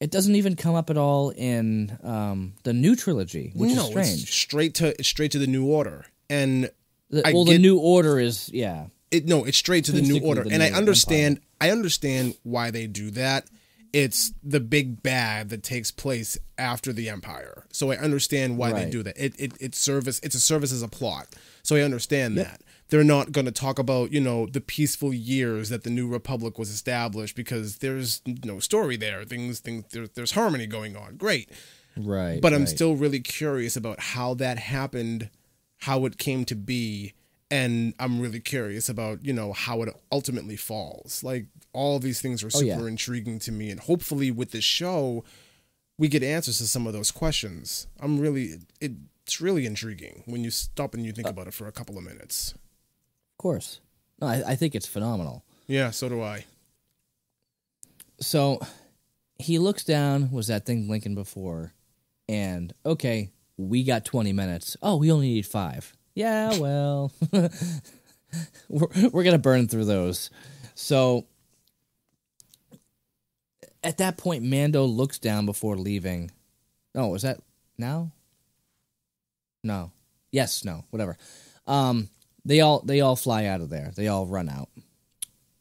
Speaker 1: It doesn't even come up at all in um, the new trilogy, which
Speaker 2: no,
Speaker 1: is strange.
Speaker 2: Straight to straight to the New Order. And
Speaker 1: The- well,
Speaker 2: get-
Speaker 1: the new order is yeah.
Speaker 2: it no, it's straight to the new order.
Speaker 1: the
Speaker 2: and I
Speaker 1: new
Speaker 2: understand I understand why they do that. It's the big bad that takes place after the empire. So I understand why they do that. It it it's service it's a service as a plot. So I understand that. They're not going to talk about, you know, the peaceful years that the new republic was established because there's no story there. Things things there, there's harmony going on. Great.
Speaker 1: Right,
Speaker 2: But I'm
Speaker 1: right.
Speaker 2: still really curious about how that happened, how it came to be, and I'm really curious about, you know, how it ultimately falls. Like all these things are
Speaker 1: Oh,
Speaker 2: super
Speaker 1: yeah.
Speaker 2: intriguing to me and hopefully with this show we get answers to some of those questions. I'm really it, it's really intriguing when you stop and you
Speaker 1: Uh,
Speaker 2: think about it for a couple of minutes.
Speaker 1: Of course, no, I, I think it's phenomenal.
Speaker 2: Yeah, so do I.
Speaker 1: So he looks down. Was that thing blinking before? And okay, we got twenty minutes. Oh, we only need five. Yeah, well, [laughs] we're we're gonna burn through those. So at that point, Mando looks down before leaving. Oh, is that now? No. Yes. No. Whatever. Um, they all they all fly out of there. They all run out.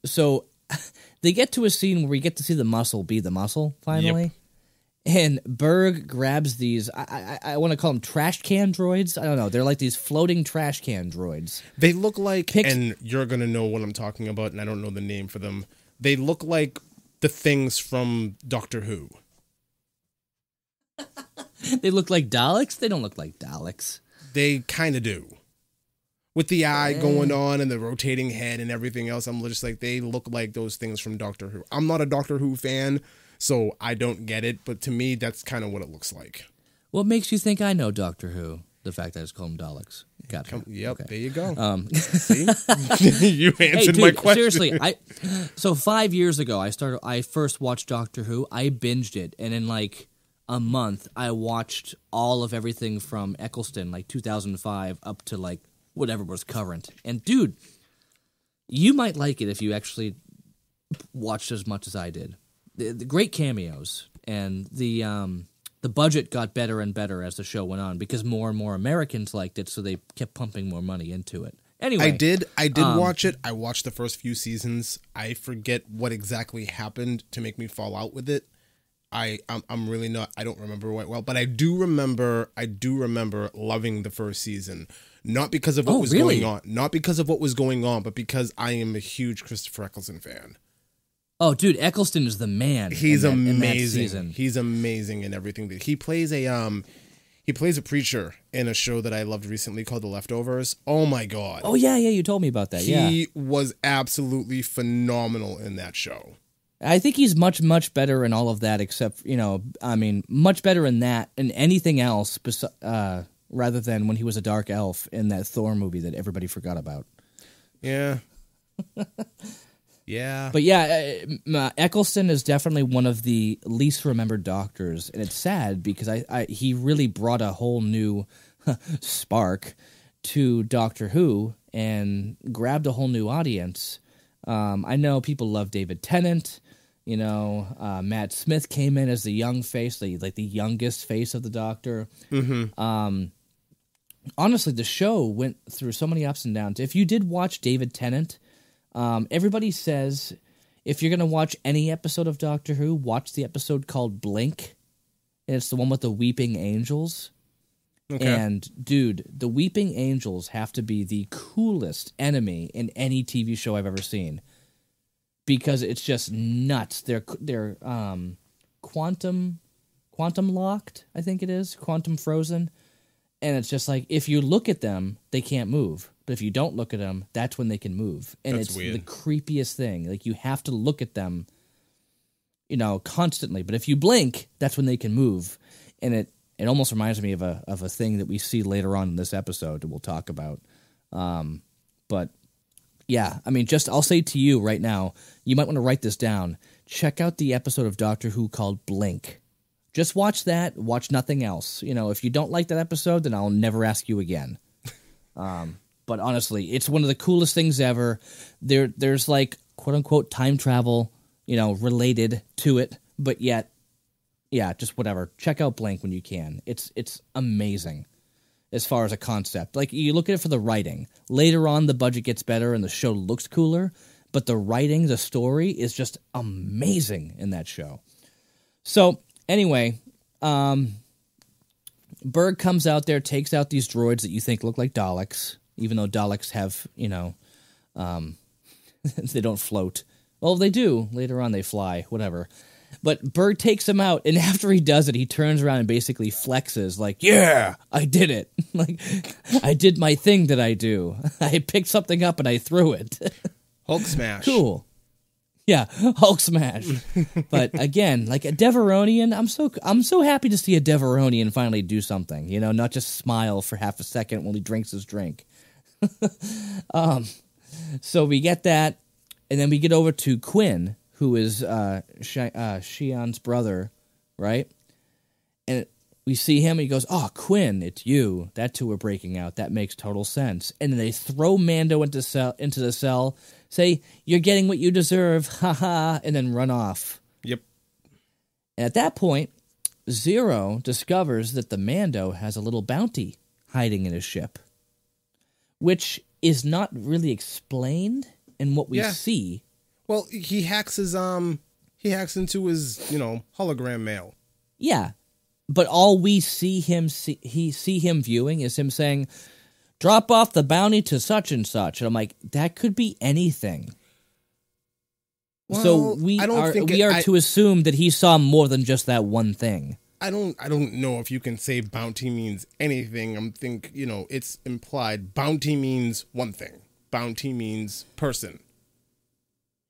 Speaker 1: So [laughs] they get to a scene where we get to see the muscle be the muscle finally. And Burg grabs these. I I, I want to call them trash can droids. I don't know. They're like these floating trash can droids.
Speaker 2: They look like,
Speaker 1: Pix-
Speaker 2: and you're gonna know what I'm talking about, and I don't know the name for them. They look like the things from Doctor Who. [laughs]
Speaker 1: they look like Daleks. They don't look like Daleks.
Speaker 2: They kind of do. With the eye going on and the rotating head and everything else, I'm just like they look like those things from Doctor Who. I'm not a Doctor Who fan, so I don't get it. But to me, that's kind of what it looks like.
Speaker 1: What makes you think I know Doctor Who? The fact that I just call them Daleks. Gotcha.
Speaker 2: Come, yep,
Speaker 1: Okay.
Speaker 2: there you go.
Speaker 1: Um, [laughs]
Speaker 2: See, [laughs] [laughs] you
Speaker 1: hey,
Speaker 2: answered
Speaker 1: dude,
Speaker 2: my question.
Speaker 1: seriously, I so five years ago I started. I first watched Doctor Who. I binged it, and in like a month, I watched all of everything from Eccleston, like 2005, up to like whatever was current. And dude, you might like it if you actually watched as much as I did. The, the great cameos and the um, the budget got better and better as the show went on because more and more Americans liked it, so they kept pumping more money into it. Anyway,
Speaker 2: I did. I did
Speaker 1: um,
Speaker 2: watch it. I watched the first few seasons. I forget what exactly happened to make me fall out with it. I I'm, I'm really not. I don't remember quite well, but I do remember. I do remember loving the first season, not because of what
Speaker 1: Oh,
Speaker 2: was
Speaker 1: really?
Speaker 2: going on, not because of what was going on, but because I am a huge Christopher Eccleston fan.
Speaker 1: Oh, dude, Eccleston is the man.
Speaker 2: He's
Speaker 1: that, in that
Speaker 2: amazing. He's amazing in everything that he plays. A um, he plays a preacher in a show that I loved recently called The Leftovers. Oh my god.
Speaker 1: Oh yeah, yeah, you told me about that. yeah,
Speaker 2: He was absolutely phenomenal in that show.
Speaker 1: I think he's much, much better in all of that. Except, you know, I mean, much better in that and anything else, uh, rather than when he was a dark elf in that Thor movie that everybody forgot about.
Speaker 2: Yeah. [laughs] yeah.
Speaker 1: But yeah, uh, uh, Eccleston is definitely one of the least remembered doctors, and it's sad because I, I he really brought a whole new [laughs] spark to Doctor Who and grabbed a whole new audience. Um, I know people love David Tennant. You know, uh, Matt Smith came in as the young face, the, like the youngest face of the Doctor. Um, honestly, the show went through so many ups and downs. If you did watch David Tennant, um, everybody says if you're going to watch any episode of Doctor Who, watch the episode called Blink. And it's the one with the weeping angels.
Speaker 2: okay.
Speaker 1: And dude, the weeping angels have to be the coolest enemy in any TV show I've ever seen. Because it's just nuts. They're they're um quantum quantum locked, I think it is, quantum frozen. And it's just like if you look at them, they can't move. But if you don't look at them, that's when they can move. And
Speaker 2: That's
Speaker 1: it's
Speaker 2: weird.
Speaker 1: the creepiest thing. Like you have to look at them you know, constantly. But if you blink, that's when they can move. And it it almost reminds me of a of a thing that we see later on in this episode that we'll talk about. Um, but yeah, I mean, just I'll say to you right now, you might want to write this down. Check out the episode of Doctor Who called Blink. Just watch that. Watch nothing else. You know, if you don't like that episode, then I'll never ask you again. [laughs] Um, but honestly, it's one of the coolest things ever. There, there's like quote unquote time travel, you know, related to it, but yet, yeah, just whatever. Check out Blink when you can. It's it's amazing as far as a concept. Like you look at it for the writing. Later on, the budget gets better and the show looks cooler, but the writing, the story is just amazing in that show. So anyway, um, Burg comes out there, takes out these droids that you think look like Daleks, even though Daleks have, you know, um, [laughs] they don't float. Well, they do. Later on, they fly, whatever. But Burg takes him out, and [laughs] after he does it, he turns around and basically flexes, like, "Yeah, I did it! [laughs] like, I did my thing that I do. I picked something up and I threw it.
Speaker 2: Hulk smash.
Speaker 1: cool. Yeah, Hulk smash. but again, like a Devaronian, I'm so I'm so happy to see a Devaronian finally do something. You know, not just smile for half a second while he drinks his drink. [laughs] um, so we get that, and then we get over to Quinn, who is uh, uh Xi'an's brother, right? And we see him, and he goes, "Oh, Quinn, it's you." That two are breaking out. That makes total sense. And then they throw Mando into cell into the cell, say, "You're getting what you deserve," [laughs] haha, and then run off.
Speaker 2: Yep.
Speaker 1: And at that point, Zero discovers that the Mando has a little bounty hiding in his ship, which is not really explained in what we
Speaker 2: Yeah.
Speaker 1: see.
Speaker 2: Well, he hacks his um he hacks into his, you know, hologram mail.
Speaker 1: Yeah, but all we see him see he see him viewing is him saying, "Drop off the bounty to such and such," and I'm like, that could be anything. so we are we
Speaker 2: it-
Speaker 1: are
Speaker 2: I-
Speaker 1: to assume that he saw more than just that one thing.
Speaker 2: I don't I don't know if you can say bounty means anything. I'm think you know it's implied. Bounty means one thing. Bounty means person.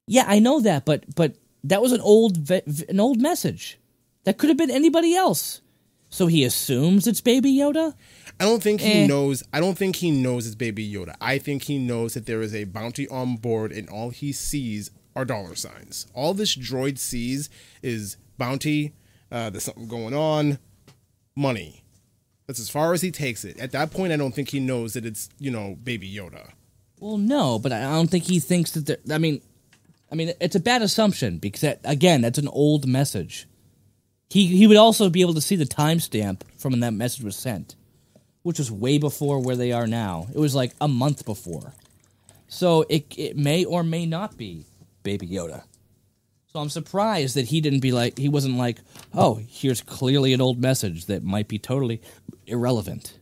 Speaker 1: Yeah, I know that, but but that was an old an old message. That could have been anybody else. So he assumes it's Baby Yoda.
Speaker 2: I don't think he
Speaker 1: Eh.
Speaker 2: knows. I don't think he knows it's Baby Yoda. I think he knows that there is a bounty on board, and all he sees are dollar signs. All this droid sees is bounty. Uh, there's something going on. Money. That's as far as he takes it. At that point, I don't think he knows that it's you know Baby Yoda.
Speaker 1: Well, no, but I don't think he thinks that. there- I mean, I mean, it's a bad assumption because that, again, that's an old message. He he would also be able to see the timestamp from when that message was sent, which was way before where they are now. It was like a month before, so it it may or may not be Baby Yoda. So I'm surprised that he didn't be like he wasn't like, oh, here's clearly an old message that might be totally irrelevant.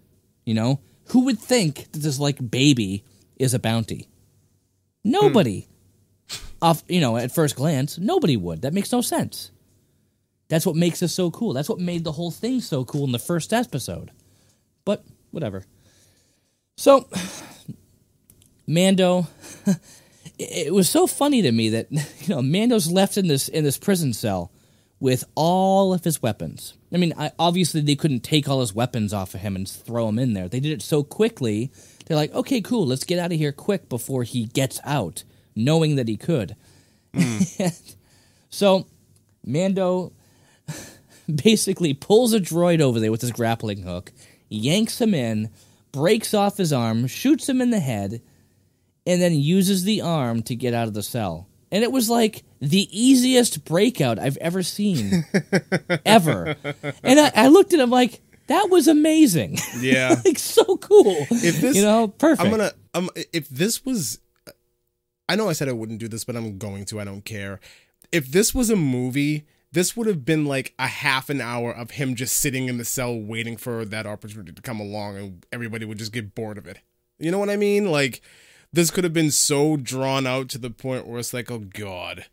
Speaker 1: You know, who would think that this like baby is a bounty? Nobody. Hmm. Off, you know, at first glance, nobody would. That makes no sense. That's what makes this so cool. That's what made the whole thing so cool in the first episode. But whatever. So, [sighs] Mando, [laughs] it was so funny to me that [laughs] you know Mando's left in this in this prison cell with all of his weapons. I mean, I, obviously they couldn't take all his weapons off of him and throw him in there. They did it so quickly. They're like, okay, cool, let's get out of here quick before he gets out, knowing that he could. Mm. [laughs] so, Mando [laughs] basically pulls a droid over there with his grappling hook, yanks him in, breaks off his arm, shoots him in the head, and then uses the arm to get out of the cell. And it was like the easiest breakout I've ever seen. [laughs] ever. And I, I looked at him like, that was amazing.
Speaker 2: Yeah. [laughs]
Speaker 1: like so cool.
Speaker 2: If this,
Speaker 1: you know, perfect.
Speaker 2: I'm gonna. Um, if this was, I know I said I wouldn't do this, but I'm going to. I don't care. If this was a movie, this would have been like a half an hour of him just sitting in the cell waiting for that opportunity to come along, and everybody would just get bored of it. You know what I mean? Like, this could have been so drawn out to the point where it's like, oh god,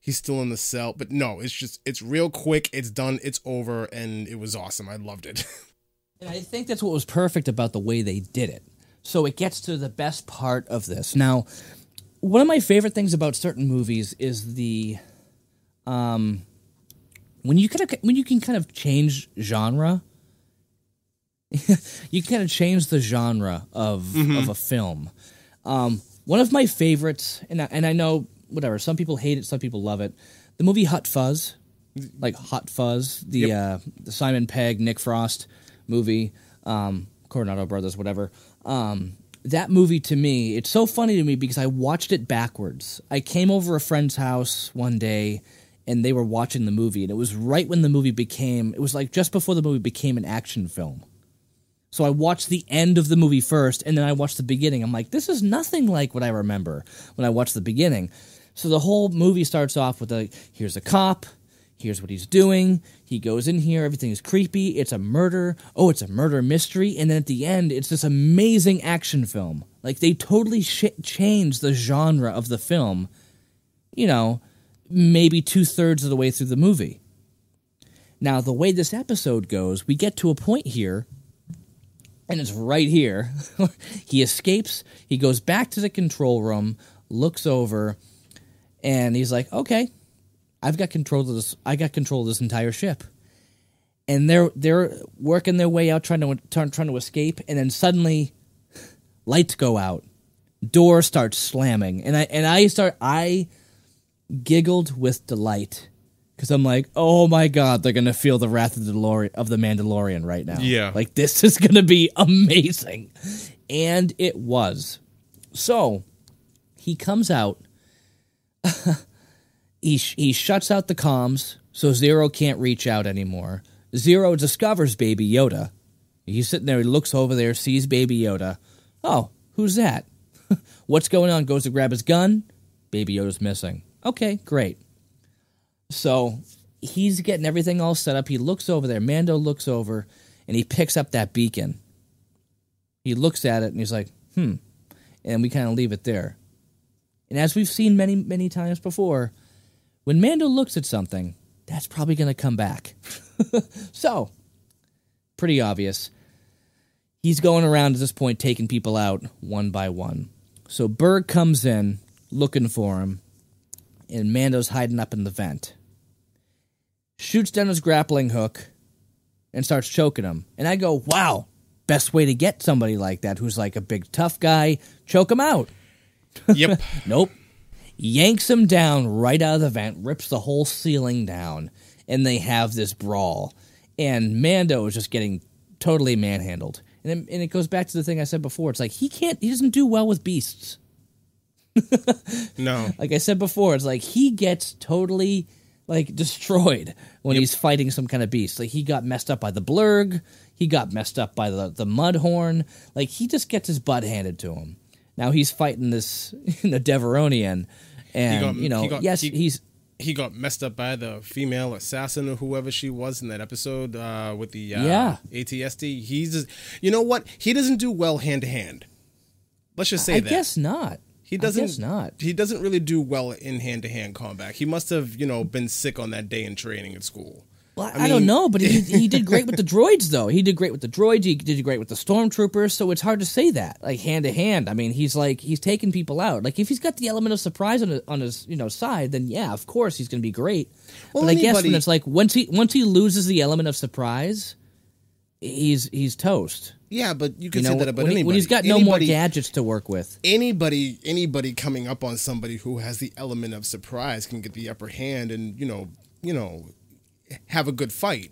Speaker 2: he's still in the cell. But no, it's just it's real quick. It's done. It's over, and it was awesome. I loved it. [laughs]
Speaker 1: And I think that's what was perfect about the way they did it. So it gets to the best part of this. Now, one of my favorite things about certain movies is the um when you kind of when you can kind of change genre [laughs] you kind of change the genre of of a film. Um, one of my favorites, and I, and I know whatever some people hate it, some people love it. The movie Hot Fuzz, like Hot Fuzz, the uh, the Simon Pegg Nick Frost movie, um, Coronado Brothers, whatever. Um, that movie to me, it's so funny to me because I watched it backwards. I came over a friend's house one day and they were watching the movie, and it was right when the movie became, it was like just before the movie became an action film. So I watched the end of the movie first, and then I watched the beginning. I'm like, this is nothing like what I remember when I watched the beginning. So the whole movie starts off with like, here's a cop, here's what he's doing. He goes in here, everything is creepy. It's a murder. Oh, it's a murder mystery. And then at the end, it's this amazing action film. Like they totally sh- changed the genre of the film. You know, maybe two thirds of the way through the movie. Now, the way this episode goes, we get to a point here and it's right here. [laughs] he escapes, he goes back to the control room, looks over, and he's like, "Okay, I've got control of this. I got control of this entire ship." And they're they're working their way out, trying to trying, to escape, and then suddenly, [laughs] lights go out, door starts slamming, and I and I start I giggled with delight because I'm like, oh my god, they're gonna feel the wrath of the Lori- of the Mandalorian right now.
Speaker 2: Yeah.
Speaker 1: like this is gonna be [laughs] amazing, and it was. So he comes out. [laughs] he sh- he shuts out the comms, so Zero can't reach out anymore. Zero discovers Baby Yoda. He's sitting there. He looks over there, sees Baby Yoda. Oh, who's that? [laughs] What's going on? Goes to grab his gun. Baby Yoda's missing. Okay, great. So he's getting everything all set up. He looks over there. Mando looks over and he picks up that beacon. He looks at it and he's like, hmm. And we kind of leave it there. And as we've seen many, many times before, when Mando looks at something, that's probably going to come back. [laughs] so, pretty obvious. He's going around at this point taking people out one by one. So Burg comes in looking for him, and Mando's hiding up in the vent. Shoots down his grappling hook and starts choking him. And I go, wow, best way to get somebody like that who's like a big tough guy, choke him out. [laughs]
Speaker 2: Yep.
Speaker 1: Nope. Yanks him down right out of the vent, rips the whole ceiling down, and they have this brawl. And Mando is just getting totally manhandled. And it, and it goes back to the thing I said before. It's like he can't, he doesn't do well with beasts. [laughs]
Speaker 2: no.
Speaker 1: Like I said before, it's like he gets totally like destroyed when he's fighting some kind of beast. Like he got messed up by the blurrg, he got messed up by the the mudhorn. Like he just gets his butt handed to him. Now he's fighting this [laughs] the Devaronian, and
Speaker 2: got-
Speaker 1: you know,
Speaker 2: he got-
Speaker 1: yes,
Speaker 2: he-
Speaker 1: he's
Speaker 2: He got messed up by the female assassin or whoever she was in that episode uh, with the uh,
Speaker 1: Yeah.
Speaker 2: ATSD. He's, just, you know what? He doesn't do well hand to hand. Let's just say that.
Speaker 1: I
Speaker 2: that.
Speaker 1: guess not.
Speaker 2: He doesn't.
Speaker 1: I guess not.
Speaker 2: He doesn't really do well in hand to hand combat. He must have, you know, been sick on that day in training at school.
Speaker 1: Well, I,
Speaker 2: I
Speaker 1: don't know, but he he did great with the [laughs] droids, though. He did great with the droids. He did great with the stormtroopers. So it's hard to say that, like hand to hand. I mean, he's like he's taking people out. Like if he's got the element of surprise on his, on his you know side, then yeah, of course he's going to be great.
Speaker 2: Well,
Speaker 1: but I guess when it's like once he once he loses the element of surprise, he's he's toast.
Speaker 2: Yeah, but you
Speaker 1: You
Speaker 2: can
Speaker 1: know,
Speaker 2: say that about
Speaker 1: when, he,
Speaker 2: anybody.
Speaker 1: when he's got no more gadgets to work with.
Speaker 2: anybody anybody coming up on somebody who has the element of surprise can get the upper hand and you know you know have a good fight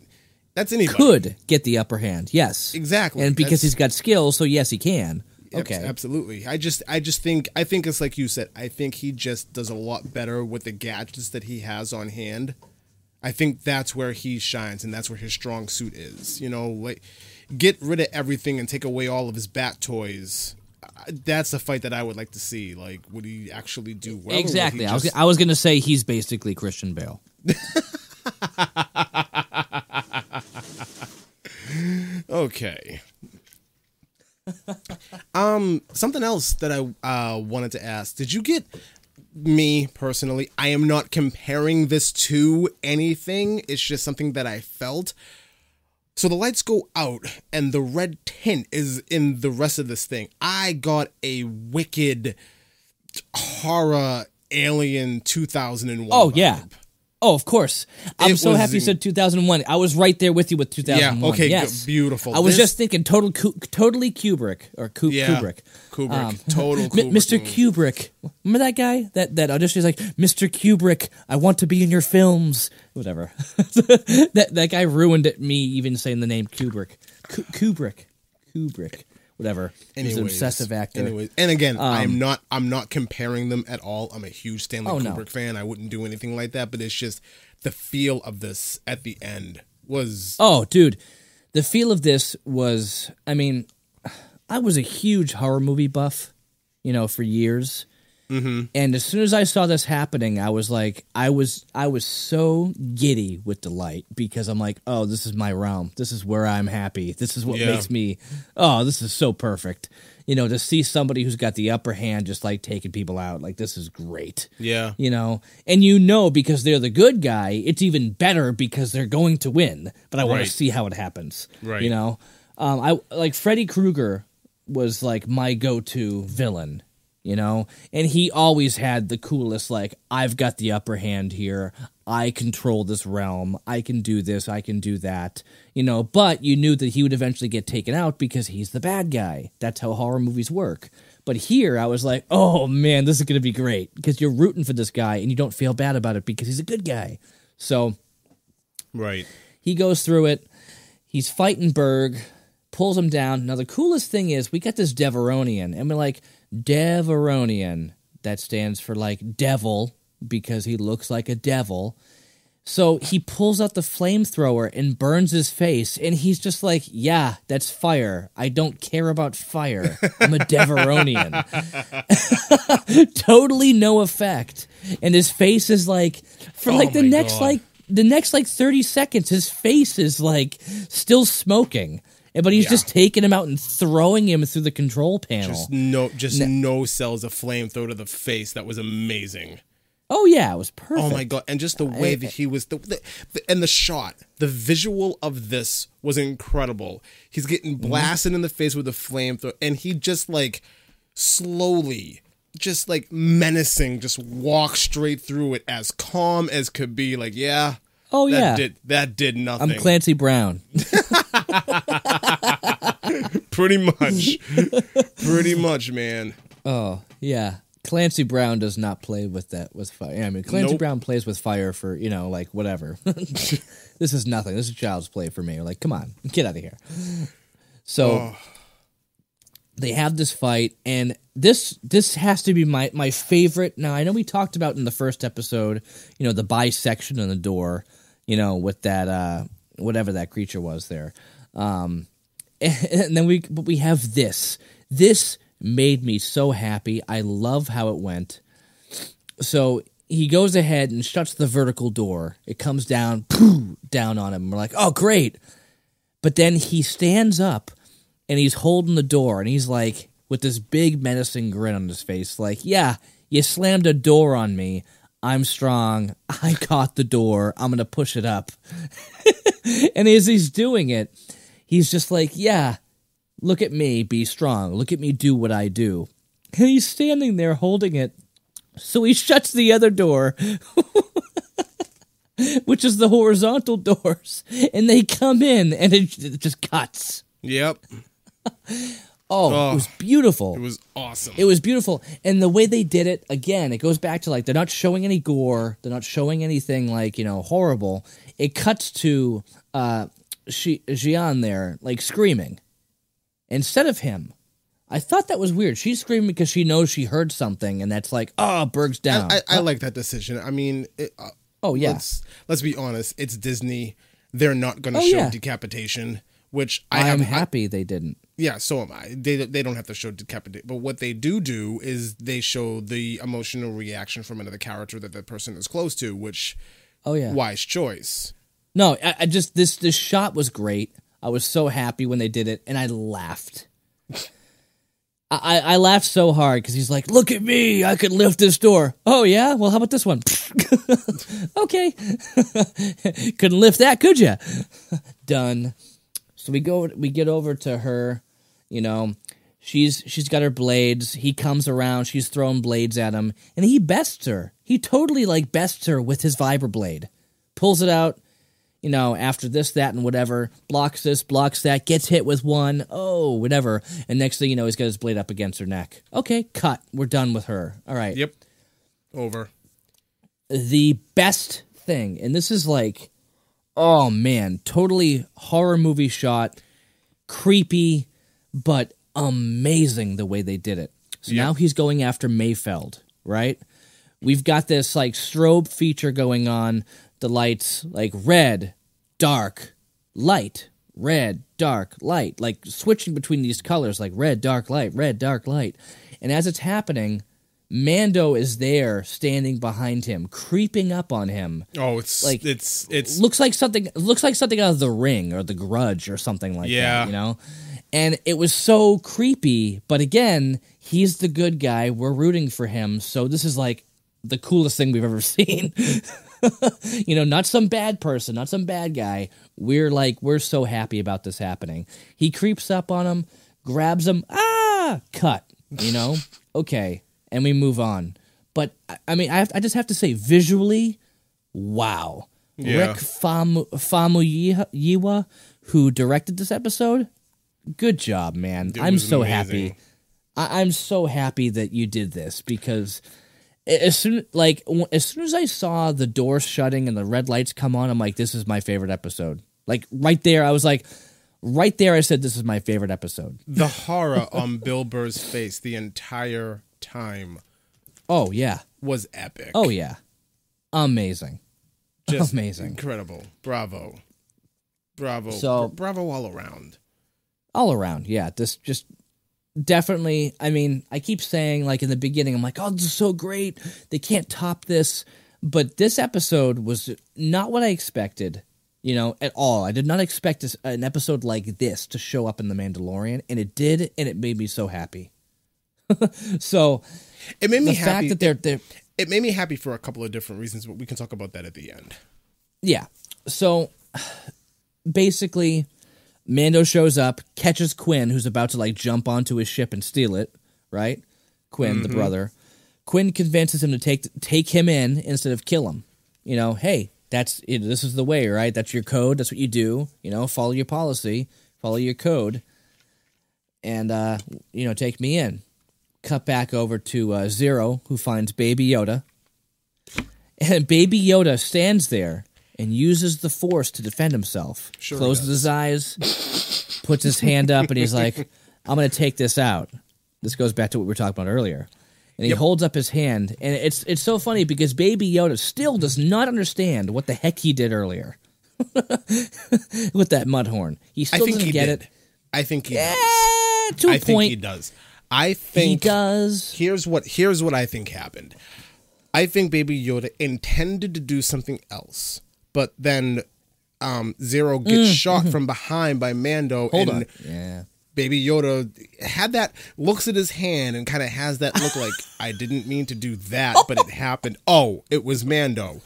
Speaker 2: that's anybody
Speaker 1: Could get the upper hand, yes,
Speaker 2: Exactly.
Speaker 1: and because
Speaker 2: That's-
Speaker 1: he's got skills, so yes, he can. Okay,
Speaker 2: absolutely i just i just think i think it's like you said i think he just does a lot better with the gadgets that he has on hand i think that's where he shines and that's where his strong suit is you know like get rid of everything and take away all of his bat toys that's the fight that i would like to see like would he actually do well
Speaker 1: exactly. I was
Speaker 2: just-
Speaker 1: I was going to say he's basically Christian Bale. [laughs]
Speaker 2: Okay. um, something else that I uh, wanted to ask: Did you get me personally? I am not comparing this to anything. It's just something that I felt. So the lights go out, and the red tint is in the rest of this thing. I got a wicked horror alien 2001.
Speaker 1: Oh yeah. Oh, of course. I'm
Speaker 2: It
Speaker 1: so happy you said 2001. I was right there with you with 2001.
Speaker 2: Yeah, okay,
Speaker 1: yes.
Speaker 2: beautiful.
Speaker 1: I was
Speaker 2: This-
Speaker 1: just thinking total totally Kubrick or Ku-
Speaker 2: Yeah,
Speaker 1: Kubrick.
Speaker 2: Kubrick.
Speaker 1: Um,
Speaker 2: Total [laughs] Kubrick
Speaker 1: Mr. Kubrick. Remember that guy? That that audition is like, Mr. Kubrick, I want to be in your films. Whatever. [laughs] that that guy ruined it, me even saying the name Kubrick. Ku- Kubrick. Kubrick. Whatever. He's an obsessive actor.
Speaker 2: Anyways, and again, I'm um, not I'm not comparing them at all. I'm a huge Stanley
Speaker 1: Oh, no.
Speaker 2: Kubrick fan. I wouldn't do anything like that, but it's just the feel of this at the end was
Speaker 1: Oh, dude, the feel of this was. I mean, I was a huge horror movie buff, you know, for years. Mm-hmm. And as soon as I saw this happening, I was like, I was, I was so giddy with delight because I'm like, oh, this is my realm. This is where I'm happy. This is what
Speaker 2: Yeah.
Speaker 1: makes me. Oh, this is so perfect. You know, to see somebody who's got the upper hand, just like taking people out, like this is great
Speaker 2: yeah.
Speaker 1: you know and you know because they're the good guy it's even better because they're going to win but i want
Speaker 2: Right.
Speaker 1: to see how it happens
Speaker 2: Right.
Speaker 1: you know um i like freddy krueger was like my go-to villain you know? And he always had the coolest like i've got the upper hand here. I control this realm. I can do this. I can do that you know? But you knew that he would eventually get taken out because he's the bad guy. That's how horror movies work. But here i was like oh man this is going to be great because you're rooting for this guy and you don't feel bad about it because he's a good guy. So
Speaker 2: Right.
Speaker 1: he goes through it. He's fighting Burg, pulls him down. Now the coolest thing is we got this Devaronian, and we're like Devaronian. That stands for like devil because he looks like a devil. So he pulls out the flamethrower and burns his face, and he's just like, "Yeah, that's fire. I don't care about fire. I'm a [laughs] Devaronian." [laughs] totally no effect, and his face is like for
Speaker 2: Oh
Speaker 1: like the next
Speaker 2: God.
Speaker 1: like the next like 30 seconds his face is like still smoking but he's
Speaker 2: Yeah.
Speaker 1: just taking him out and throwing him through the control panel
Speaker 2: Just no just no cells of flame throw to the face. That was amazing.
Speaker 1: Oh yeah, it was perfect.
Speaker 2: Oh my god! And just the way that he was, the, the, the and the shot, the visual of this was incredible. He's getting
Speaker 1: Mm-hmm.
Speaker 2: blasted in the face with a flamethrower, and he just like slowly, just like menacing, just walk straight through it as calm as could be. Like, yeah,
Speaker 1: Oh
Speaker 2: that
Speaker 1: yeah,
Speaker 2: did that did nothing.
Speaker 1: I'm Clancy Brown. [laughs]
Speaker 2: Pretty much, pretty much, man.
Speaker 1: Oh yeah, Clancy Brown does not play with that with fire. I mean, Clancy
Speaker 2: Nope.
Speaker 1: Brown plays with fire for you know like whatever. [laughs] this is nothing. This is child's play for me. Like, come on, get out of here. So
Speaker 2: Oh.
Speaker 1: they have this fight, and this this has to be my my favorite. Now I know we talked about in the first episode, you know, the bisection in the door, you know, with that uh whatever that creature was there. Um [laughs] and then we but we have this. This made me so happy. I love how it went. So he goes ahead and shuts the vertical door. It comes down, pooh, down on him. We're like, oh great. But then he stands up and he's holding the door and he's like with this big menacing grin on his face, like, yeah, you slammed a door on me. I'm strong. I caught the door. I'm gonna push it up. [laughs] and as he's doing it, he's just like, yeah, look at me, be strong. Look at me do what I do. And he's standing there holding it. So he shuts the other door, [laughs] which is the horizontal doors, and they come in and it just cuts.
Speaker 2: Yep,
Speaker 1: Oh, it was beautiful.
Speaker 2: it was awesome.
Speaker 1: It was beautiful. And the way they did it, again, it goes back to like they're not showing any gore, they're not showing anything like, you know, horrible. It cuts to uh Xi'an there, like screaming. Instead of him. I thought that was weird. She's screaming because she knows she heard something, and that's like, oh, Burg's down.
Speaker 2: I, I like that decision. I mean, it, uh,
Speaker 1: oh yeah,
Speaker 2: let's let's be honest. It's Disney. They're not going to
Speaker 1: Oh,
Speaker 2: show
Speaker 1: yeah.
Speaker 2: decapitation, which I
Speaker 1: I am
Speaker 2: have. I-
Speaker 1: happy they didn't.
Speaker 2: Yeah, so am I. They they don't have to show decapitation, but what they do do is they show the emotional reaction from another character that the person is close to, which
Speaker 1: Oh yeah.
Speaker 2: wise choice.
Speaker 1: No, I, I just this this shot was great. I was so happy when they did it, and I laughed. [laughs] I, I laughed so hard because he's like, "Look at me! I could lift this door." Oh yeah, well, how about this one? [laughs] okay, [laughs] couldn't lift that, could you? Done. So we go, we get over to her. You know, she's she's got her blades. He comes around. She's throwing blades at him, and he bests her. He totally like bests her with his vibroblade. Pulls it out you know, after this, that, and whatever, blocks this, blocks that, gets hit with one, oh, whatever. And next thing you know, he's got his blade up against her neck. Okay, cut. We're done with her. All right.
Speaker 2: Yep. Over.
Speaker 1: The best thing, and this is like, oh man, totally horror movie shot, creepy, but amazing the way they did it. So now he's going after Mayfeld, right? We've got this like strobe feature going on. The lights like red, dark, light, red, dark, light, like switching between these colors, like red, dark, light, red, dark, light. And as it's happening, Mando is there standing behind him, creeping up on him.
Speaker 2: Oh, it's
Speaker 1: Like,
Speaker 2: like it's it's
Speaker 1: Looks like something looks like something out of the ring or the grudge or something like
Speaker 2: Yeah.
Speaker 1: that, you know? And it was so creepy, but again, he's the good guy. We're rooting for him. So this is like the coolest thing we've ever [laughs] seen. [laughs] you know, not some bad person, not some bad guy. We're like, we're so happy about this happening. He creeps up on him, grabs him, ah, cut, you know? [laughs] okay. And we move on. But I- mean, I, have, I just have to say, visually, wow.
Speaker 2: Yeah.
Speaker 1: Rick Famu, Famuyiwa, who directed this episode, good job, man. I'm
Speaker 2: was
Speaker 1: so
Speaker 2: amazing.
Speaker 1: happy. I, I'm so happy that you did this because as soon like w- as soon as I saw the door shutting and the red lights come on, I'm like, this is my favorite episode. Like right there, I was like, right there, I said this is my favorite episode.
Speaker 2: the horror on Bill Burr's face the entire time
Speaker 1: Oh yeah,
Speaker 2: was epic.
Speaker 1: oh yeah, amazing,
Speaker 2: Just
Speaker 1: amazing.
Speaker 2: incredible. Bravo, bravo,
Speaker 1: So-
Speaker 2: Bra- bravo all around.
Speaker 1: All around. Yeah, this just definitely. I mean, I keep saying like in the beginning, I'm like, oh, this is so great. They can't top this. But this episode was not what I expected. You know, at all. I did not expect this, an episode like this to show up in The Mandalorian, and it did, and it made me so happy. [laughs] so
Speaker 2: It made me
Speaker 1: the
Speaker 2: happy.
Speaker 1: fact that they're they're
Speaker 2: it made me happy for a couple of different reasons, but we can talk about that at the end.
Speaker 1: Yeah. So [sighs] basically, Mando shows up, catches Quinn, who's about to like jump onto his ship and steal it. Right? Quinn, the brother. Quinn convinces him to take take him in instead of kill him. You know, hey, that's it, this is the way, right? That's your code. That's what you do. You know, follow your policy, follow your code, and uh, you know, take me in. Cut back over to uh, Zero, who finds Baby Yoda, and Baby Yoda stands there and uses the Force to defend himself.
Speaker 2: Sure
Speaker 1: Closes his eyes, puts his hand up, and he's like, "I'm going to take this out." This goes back to what we were talking about earlier. And he
Speaker 2: Yep.
Speaker 1: holds up his hand, and it's it's so funny because Baby Yoda still does not understand what the heck he did earlier [laughs] with that mud horn. He
Speaker 2: I
Speaker 1: still
Speaker 2: think
Speaker 1: doesn't
Speaker 2: he
Speaker 1: get
Speaker 2: did.
Speaker 1: it.
Speaker 2: I think he
Speaker 1: Eh,
Speaker 2: does.
Speaker 1: to a
Speaker 2: I think
Speaker 1: point,
Speaker 2: he does. I think he
Speaker 1: does.
Speaker 2: here's what here's what I think happened. I think Baby Yoda intended to do something else, but then um, Zero gets shot from behind by Mando,
Speaker 1: Mm, Hold
Speaker 2: and
Speaker 1: on. Yeah.
Speaker 2: Baby Yoda had that looks at his hand and kind of has that look like [laughs] I didn't mean to do that, but it happened. Oh, it was Mando.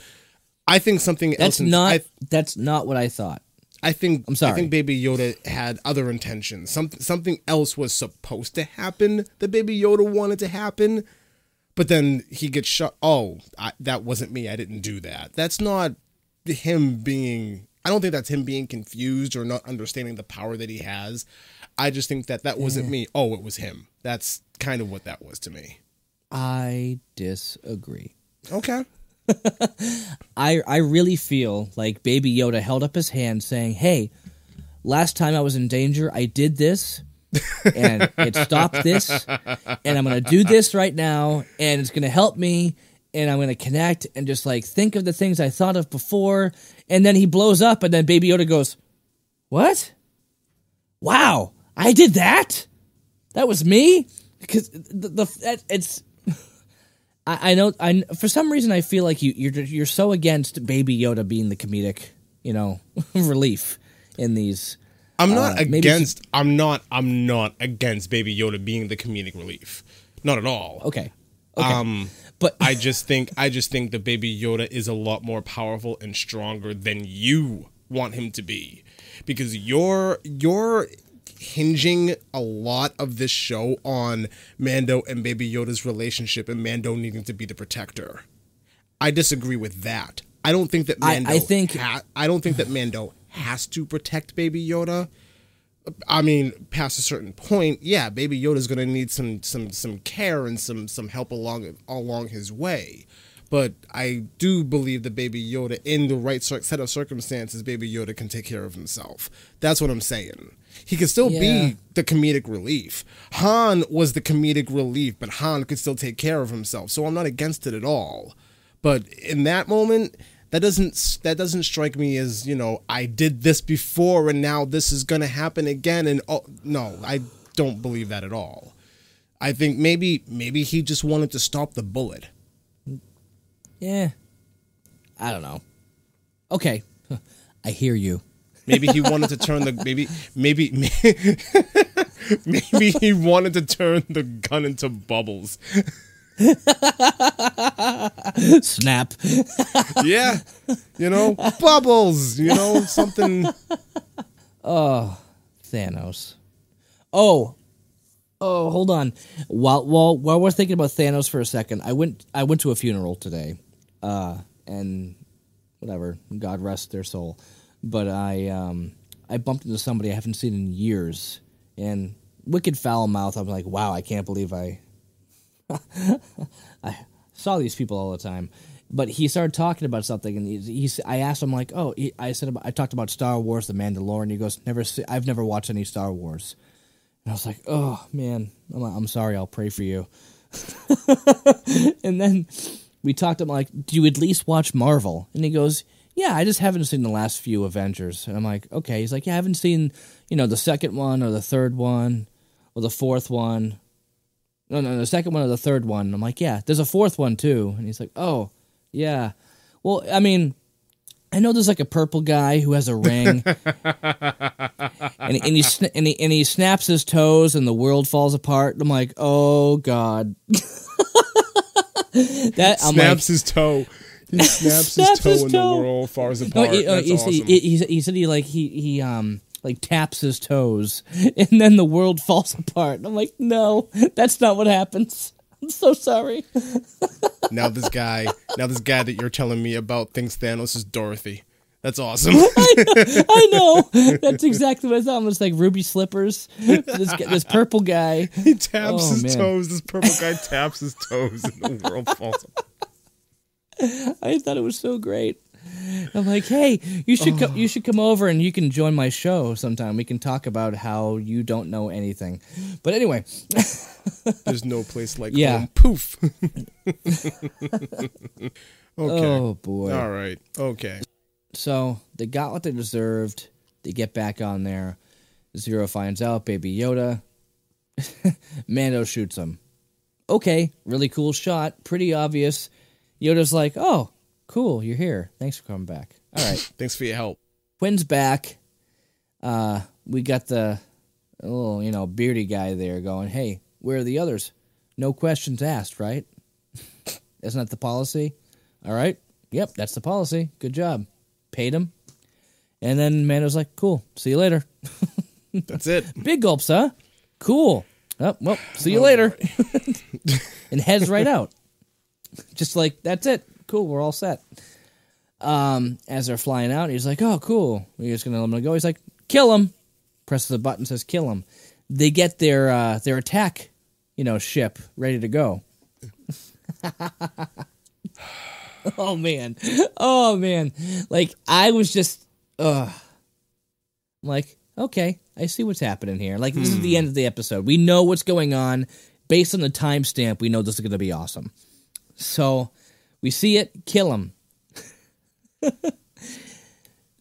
Speaker 2: I think something else.
Speaker 1: That's
Speaker 2: in-
Speaker 1: not.
Speaker 2: I,
Speaker 1: that's not what I thought.
Speaker 2: I think
Speaker 1: I'm sorry.
Speaker 2: I think Baby Yoda had other intentions. Something something else was supposed to happen that Baby Yoda wanted to happen, but then he gets shot. Oh, I, that wasn't me. I didn't do that. That's not him being. I don't think that's him being confused or not understanding the power that he has. I just think that that wasn't me. Oh, it was him. That's kind of what that was to me.
Speaker 1: I disagree.
Speaker 2: Okay. [laughs]
Speaker 1: I I really feel like Baby Yoda held up his hand, saying, "Hey, last time I was in danger, I did this." and it stopped this and i'm gonna do this right now and it's gonna help me and i'm gonna connect and just like think of the things i thought of before and then he blows up and then baby yoda goes what wow i did that that was me because the, the that, it's [laughs] I, I know I for some reason I feel like you you're you're so against Baby Yoda being the comedic you know [laughs] relief in these.
Speaker 2: I'm not
Speaker 1: Uh, maybe
Speaker 2: against. I'm not. I'm not against Baby Yoda being the comedic relief. Not at all.
Speaker 1: Okay, okay,
Speaker 2: Um,
Speaker 1: but
Speaker 2: I just think I just think that Baby Yoda is a lot more powerful and stronger than you want him to be, because you're you're hinging a lot of this show on Mando and Baby Yoda's relationship and Mando needing to be the protector. I disagree with that. I don't think that
Speaker 1: I-
Speaker 2: Mando.
Speaker 1: I think-
Speaker 2: ha- I don't think that Mando has to protect Baby Yoda. I mean, past a certain point, yeah, Baby Yoda's gonna need some some some care and some some help along along his way. But I do believe that Baby Yoda, in the right set of circumstances, Baby Yoda can take care of himself. That's what I'm saying. He can still
Speaker 1: Yeah.
Speaker 2: be the comedic relief. Han was the comedic relief, but Han could still take care of himself. So I'm not against it at all. But in that moment, that doesn't that doesn't strike me as you know I did this before and now this is gonna happen again. And oh no, I don't believe that at all. I think maybe maybe he just wanted to stop the bullet.
Speaker 1: yeah, I don't know. Okay, [laughs] I hear you.
Speaker 2: Maybe he wanted to turn the [laughs] maybe maybe [laughs] maybe he wanted to turn the gun into bubbles. [laughs]
Speaker 1: Snap.
Speaker 2: Yeah, you know [laughs] bubbles. You know something.
Speaker 1: Oh, Thanos. Oh, oh, hold on. While while while we're thinking about Thanos for a second, I went I went to a funeral today, uh, and whatever, God rest their soul. But I um I bumped into somebody I haven't seen in years, and wicked foul mouth. I'm like, wow, I can't believe I [laughs] I saw these people all the time. But he started talking about something, and he, he's. I asked him like, "Oh," he, I said, about, "I talked about Star Wars, The Mandalorian." He goes, "Never, see, I've never watched any Star Wars." And I was like, "Oh man, I'm, I'm sorry. I'll pray for you." [laughs] and then we talked. I'm like, "Do you at least watch Marvel?" And he goes, "Yeah, I just haven't seen the last few Avengers." And I'm like, "Okay." He's like, "Yeah, I haven't seen, you know, the second one or the third one or the fourth one." No, no, the second one or the third one. I'm like, yeah, there's a fourth one too. And he's like, oh, yeah. Well, I mean, I know there's like a purple guy who has a ring, [laughs] and, and he sna- and he and he snaps his toes, and the world falls apart. I'm like, oh god. [laughs] that I'm
Speaker 2: snaps
Speaker 1: like,
Speaker 2: his toe. He snaps, [laughs]
Speaker 1: Snaps
Speaker 2: his toe
Speaker 1: his
Speaker 2: in
Speaker 1: toe.
Speaker 2: the world
Speaker 1: no,
Speaker 2: apart.
Speaker 1: he, uh,
Speaker 2: That's
Speaker 1: he,
Speaker 2: awesome.
Speaker 1: he, he, he said he like he he um like taps his toes [laughs] and then the world falls apart. I'm like, no, that's not what happens. [laughs] I'm so sorry.
Speaker 2: now this guy, now this guy that you're telling me about thinks Thanos is Dorothy. That's awesome. [laughs]
Speaker 1: I know. That's exactly what I thought. Was like ruby slippers. This this purple guy.
Speaker 2: he taps
Speaker 1: Oh,
Speaker 2: his
Speaker 1: man.
Speaker 2: toes. This purple guy taps his toes, and the world falls apart.
Speaker 1: I thought it was so great. [laughs] I'm like, hey, you should come. You [sighs] should come over and you can join my show sometime. We can talk about how you don't know anything. But anyway, [laughs]
Speaker 2: There's no place like
Speaker 1: Yeah.
Speaker 2: home. Poof. [laughs] okay.
Speaker 1: oh boy.
Speaker 2: All right. Okay.
Speaker 1: So they got what they deserved. They get back on there. Zero finds out. Baby Yoda. Mando shoots him. Okay, really cool shot. Pretty obvious. Yoda's like, "Oh, cool, you're here. Thanks for coming back." All right. [laughs]
Speaker 2: Thanks for your help.
Speaker 1: Quinn's back. Uh, we got the little, you know, beardy guy there going, "Hey, where are the others? No questions asked, right? [laughs] Isn't that the policy? All right. Yep, that's the policy. Good job. Paid him." And then Mando's like, "Cool. See you later." [laughs]
Speaker 2: That's it.
Speaker 1: Big gulps, huh? Cool. Oh, well, see you later. and heads right out. Just like, that's it. Cool, we're all set. Um, as they're flying out, he's like, oh, cool. We're just going to let him go. He's like, kill him. Presses the button, says, kill him. They get their, uh, their attack, you know, ship ready to go. [laughs] oh, man. Oh, man. Like, I was just. I'm like, okay, I see what's happening here. Like, this is the end of the episode. We know what's going on. Based on the timestamp, we know this is going to be awesome. So, we see it, kill him. [laughs]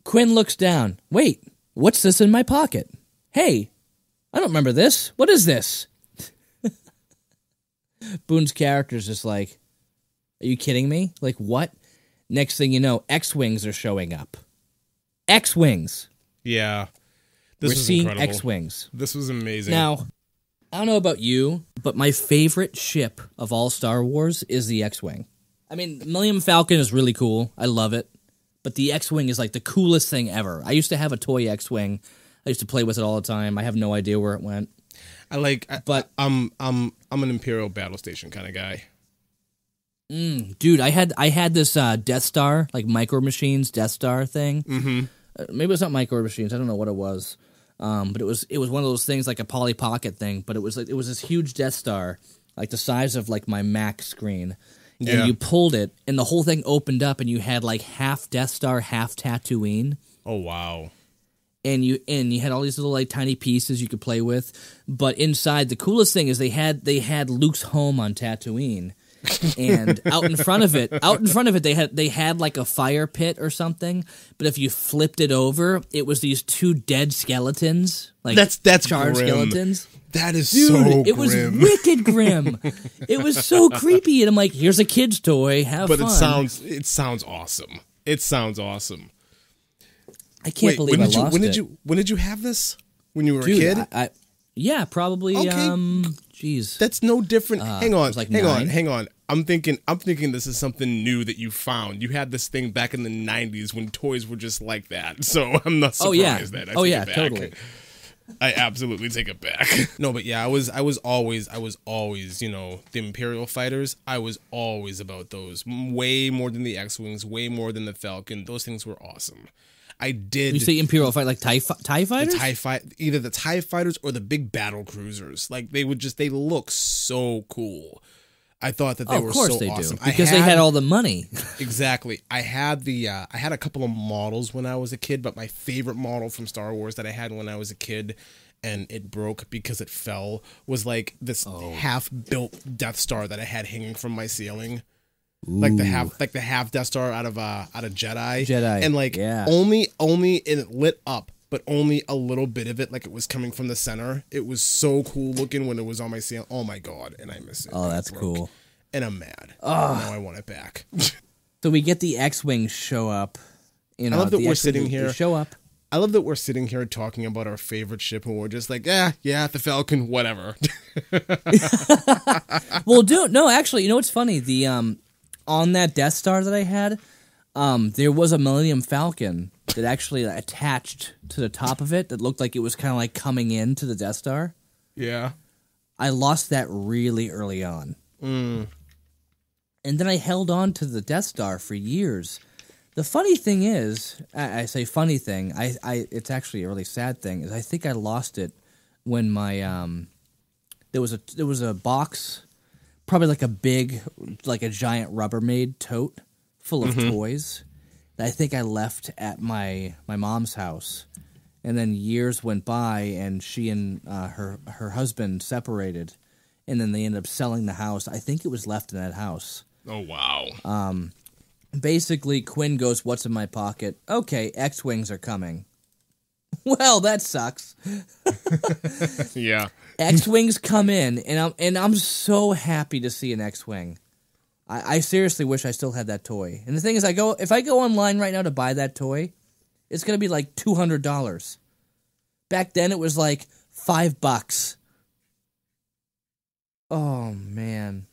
Speaker 1: Quinn looks down. Wait, what's this in my pocket? Hey, I don't remember this. What is this? [laughs] Boone's character's just like, Are you kidding me? Like, what? Next thing you know, X Wings are showing up. X Wings.
Speaker 2: Yeah. This
Speaker 1: We're seeing. X Wings.
Speaker 2: This was amazing.
Speaker 1: Now, I don't know about you, but my favorite ship of all Star Wars is the X Wing. I mean, Millennium Falcon is really cool. I love it. But the X Wing is like the coolest thing ever. I used to have a toy X Wing. I used to play with it all the time. I have no idea where it went.
Speaker 2: I like, I,
Speaker 1: But-
Speaker 2: I'm, I'm, I'm an Imperial battle station kind of guy.
Speaker 1: Dude, I had I had this uh, Death Star, like Micro Machines Death Star thing. Mm-hmm. Uh, maybe it's not Micro Machines. I don't know what it was. Um, but it was it was one of those things like a Polly Pocket thing. But it was like it was this huge Death Star, like the size of like my Mac screen. And
Speaker 2: Yeah.
Speaker 1: you pulled it, and the whole thing opened up, and you had like half Death Star, half Tatooine
Speaker 2: Oh wow.
Speaker 1: and you and you had all these little like tiny pieces you could play with but inside the coolest thing is they had they had Luke's home on Tatooine and [laughs] out in front of it out in front of it they had they had like a fire pit or something but if you flipped it over it was these two dead skeletons like
Speaker 2: That's- that's
Speaker 1: charred
Speaker 2: grim.
Speaker 1: skeletons
Speaker 2: That is
Speaker 1: Dude,
Speaker 2: so
Speaker 1: it was wicked grim. [laughs] it was so creepy, and I'm like, "Here's a kid's toy. Have
Speaker 2: but
Speaker 1: fun."
Speaker 2: it sounds, it sounds awesome. It sounds awesome.
Speaker 1: I can't
Speaker 2: Wait,
Speaker 1: believe
Speaker 2: when
Speaker 1: I
Speaker 2: did you,
Speaker 1: lost
Speaker 2: when
Speaker 1: it.
Speaker 2: did you, when did you have this? When you were
Speaker 1: Dude,
Speaker 2: a kid?
Speaker 1: I, I, yeah, probably.
Speaker 2: Okay.
Speaker 1: Um, jeez.
Speaker 2: That's no different. hang on,
Speaker 1: like
Speaker 2: hang on, hang on. I'm thinking, I'm thinking this is something new that you found. You had this thing back in the '90s when toys were just like that. [laughs] So I'm not surprised
Speaker 1: Oh, yeah.
Speaker 2: that. I
Speaker 1: Oh, yeah, totally.
Speaker 2: I absolutely take it back. [laughs] no, but yeah, I was, I was always, I was always, you know, the Imperial fighters. I was always about those, way more than the X-wings, way more than the Falcon. Those things were awesome. I did
Speaker 1: You say Imperial fight like Tie Tie
Speaker 2: the
Speaker 1: fighters?
Speaker 2: tie fight either the tie fighters or the big battle cruisers like they would just they look so cool i thought that they
Speaker 1: oh,
Speaker 2: were
Speaker 1: course
Speaker 2: so
Speaker 1: they
Speaker 2: awesome
Speaker 1: do because they had all the money. [laughs] [laughs]
Speaker 2: exactly i had the uh, i had a couple of models when i was a kid but my favorite model from star wars that i had when i was a kid and it broke because it fell was like this
Speaker 1: Oh.
Speaker 2: half built death star that i had hanging from my ceiling like the half like the half Death Star out of uh out of Jedi.
Speaker 1: Jedi,
Speaker 2: And like
Speaker 1: yeah.
Speaker 2: only only it lit up, but only a little bit of it, like it was coming from the center. It was so cool looking when it was on my ceiling. Oh my god, and I miss it.
Speaker 1: Oh, that's cool.
Speaker 2: And I'm mad. Oh now I want it back. [laughs]
Speaker 1: So we get the X-wings show up. You know,
Speaker 2: love that
Speaker 1: the
Speaker 2: we're sitting here.
Speaker 1: Show up.
Speaker 2: I love that we're sitting here talking about our favorite ship, and we're just like, yeah, yeah, the Falcon, whatever. [laughs] [laughs]
Speaker 1: well, do no, actually, you know what's funny? The um, on that Death Star that I had, um, there was a Millennium Falcon that actually attached to the top of it that looked like it was kind of like coming into the Death Star.
Speaker 2: yeah.
Speaker 1: I lost that really early on.
Speaker 2: Mm.
Speaker 1: and then I held on to the Death Star for years. The funny thing is, I, I say funny thing. I, I, it's actually a really sad thing. Is I think I lost it when my um, there was a there was a box, probably like a big, like a giant Rubbermaid tote full of toys. That I think I left at my my mom's house, and then years went by, and she and uh, her her husband separated, and then they ended up selling the house. I think it was left in that house
Speaker 2: Oh wow.
Speaker 1: Um, basically Quinn goes, "What's in my pocket?" Okay, X-wings are coming. [laughs] Well, that sucks. [laughs]
Speaker 2: yeah.
Speaker 1: X-wings come in, and I'm and I'm so happy to see an X-wing. I, I seriously wish I still had that toy. And the thing is, I go if I go online right now to buy that toy, it's gonna be like two hundred dollars. Back then, it was like five bucks. Oh man.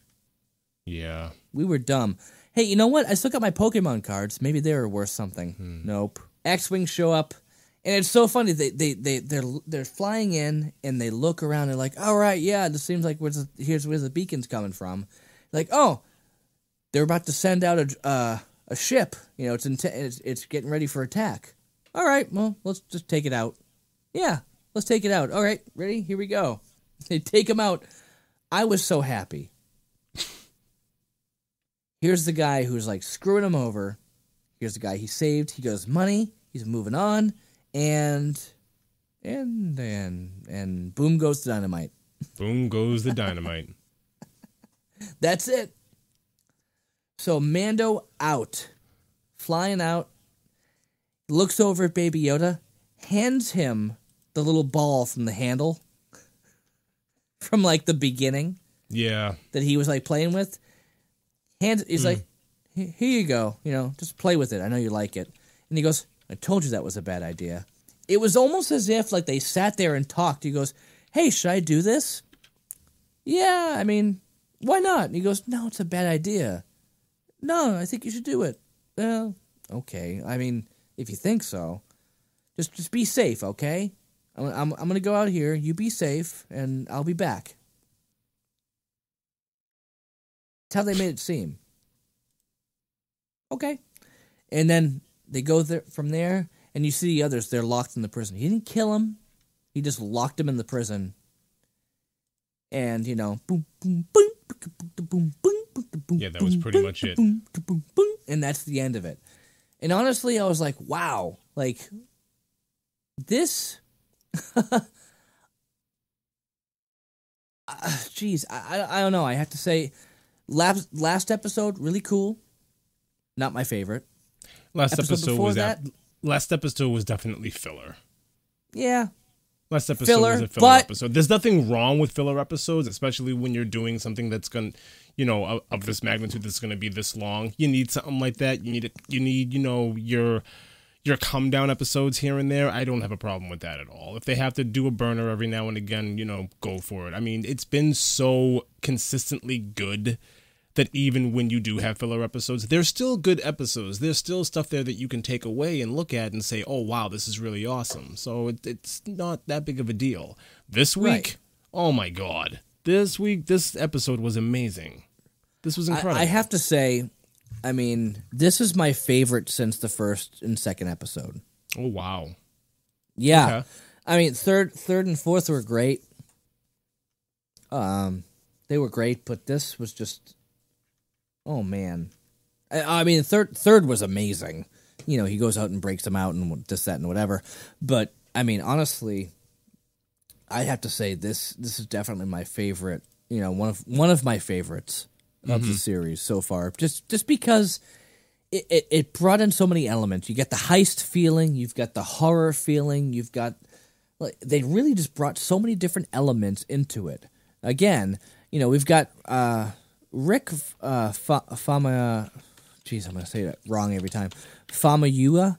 Speaker 2: Yeah.
Speaker 1: We were dumb. Hey, you know what? I still got my Pokemon cards. Maybe they were worth something. Hmm. Nope. X Wings show up, and it's so funny. They they they they're they're flying in, and they look around. and they're like, all right, yeah, this seems like where's the, here's where the beacon's coming from. Like, oh, they're about to send out a uh, a ship. You know, it's, in it's it's getting ready for attack. All right, well, let's just take it out. Yeah, let's take it out. All right, ready? Here we go. [laughs] They take him out. I was so happy here's the guy who's like screwing him over. Here's the guy he saved. He goes money. He's moving on, and and and and boom goes the dynamite.
Speaker 2: Boom goes the dynamite. [laughs]
Speaker 1: That's it. So Mando out, flying out, looks over at Baby Yoda, hands him the little ball from the handle [laughs] from like the beginning.
Speaker 2: yeah.
Speaker 1: that he was like playing with. Hands, he's mm. like, "Here you go. You know, just play with it. I know you like it." And he goes, "I told you that was a bad idea." It was almost as if like they sat there and talked. He goes, "Hey, should I do this?" Yeah, I mean, why not? And he goes, "No, it's a bad idea." No, I think you should do it. Well, okay. I mean, if you think so, just just be safe, okay? I'm I'm, I'm gonna go out here. You be safe, and I'll be back. That's how they made it seem. Okay. And then they go there, from there, and you see the others. They're locked in the prison. He didn't kill them. He just locked them in the prison. And you know, boom, boom, boom, boom, boom, boom, boom.
Speaker 2: Yeah, that was pretty much it.
Speaker 1: And that's the end of it. And honestly, I was like, wow, like this. Jeez, [laughs] uh, I, I don't know. I have to say, last last episode really cool. Not my favorite.
Speaker 2: Last
Speaker 1: Episode
Speaker 2: episode, was
Speaker 1: that?
Speaker 2: that. Last episode was definitely filler.
Speaker 1: Yeah,
Speaker 2: Last episode
Speaker 1: Filler,
Speaker 2: was a filler
Speaker 1: but-
Speaker 2: episode. There's nothing wrong with filler episodes, especially when you're doing something that's going, to you know, of, of this magnitude that's going to be this long. You need something like that. You need it. You need, you know, your your come down episodes here and there. I don't have a problem with that at all. If they have to do a burner every now and again, you know, go for it. I mean, it's been so consistently good that even when you do have filler episodes, they're still good episodes. There's still stuff there that you can take away and look at and say, "Oh wow, this is really awesome." So it, it's not that big of a deal. This week,
Speaker 1: Right.
Speaker 2: oh my god, this week this episode was amazing. This was incredible.
Speaker 1: I, I have to say, I mean, this is my favorite since the first and second episode.
Speaker 2: oh wow,
Speaker 1: Yeah,
Speaker 2: Okay.
Speaker 1: I mean, third, third and fourth were great. Um, they were great, but this was just, oh man. I, I mean, third, third was amazing. You know, he goes out and breaks them out and this, that, and whatever. But I mean, honestly, I have to say this. This is definitely my favorite. You know, one of one of my favorites of the series so far. Just just because it, it, it brought in so many elements. You get the heist feeling, you've got the horror feeling, you've got like they really just brought so many different elements into it. Again, you know, we've got uh Rick uh Fa- Fama jeez, I'm going to say that wrong every time. Famayua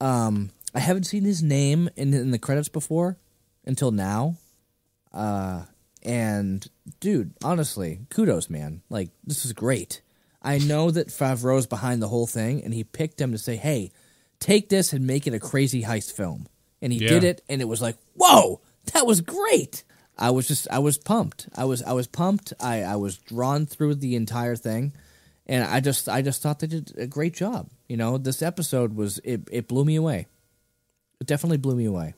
Speaker 1: um I haven't seen his name in in the credits before until now. Uh, and dude, honestly, kudos, man. Like this is great. I know that Favreau's behind the whole thing, and he picked him to say, "Hey, take this and make it a crazy heist film." And he
Speaker 2: Yeah.
Speaker 1: did it, and it was like, "Whoa, that was great!" I was just, I was pumped. I was, I was pumped. I, I was drawn through the entire thing, and I just, I just thought they did a great job. You know, this episode was, it, it blew me away. It definitely blew me away.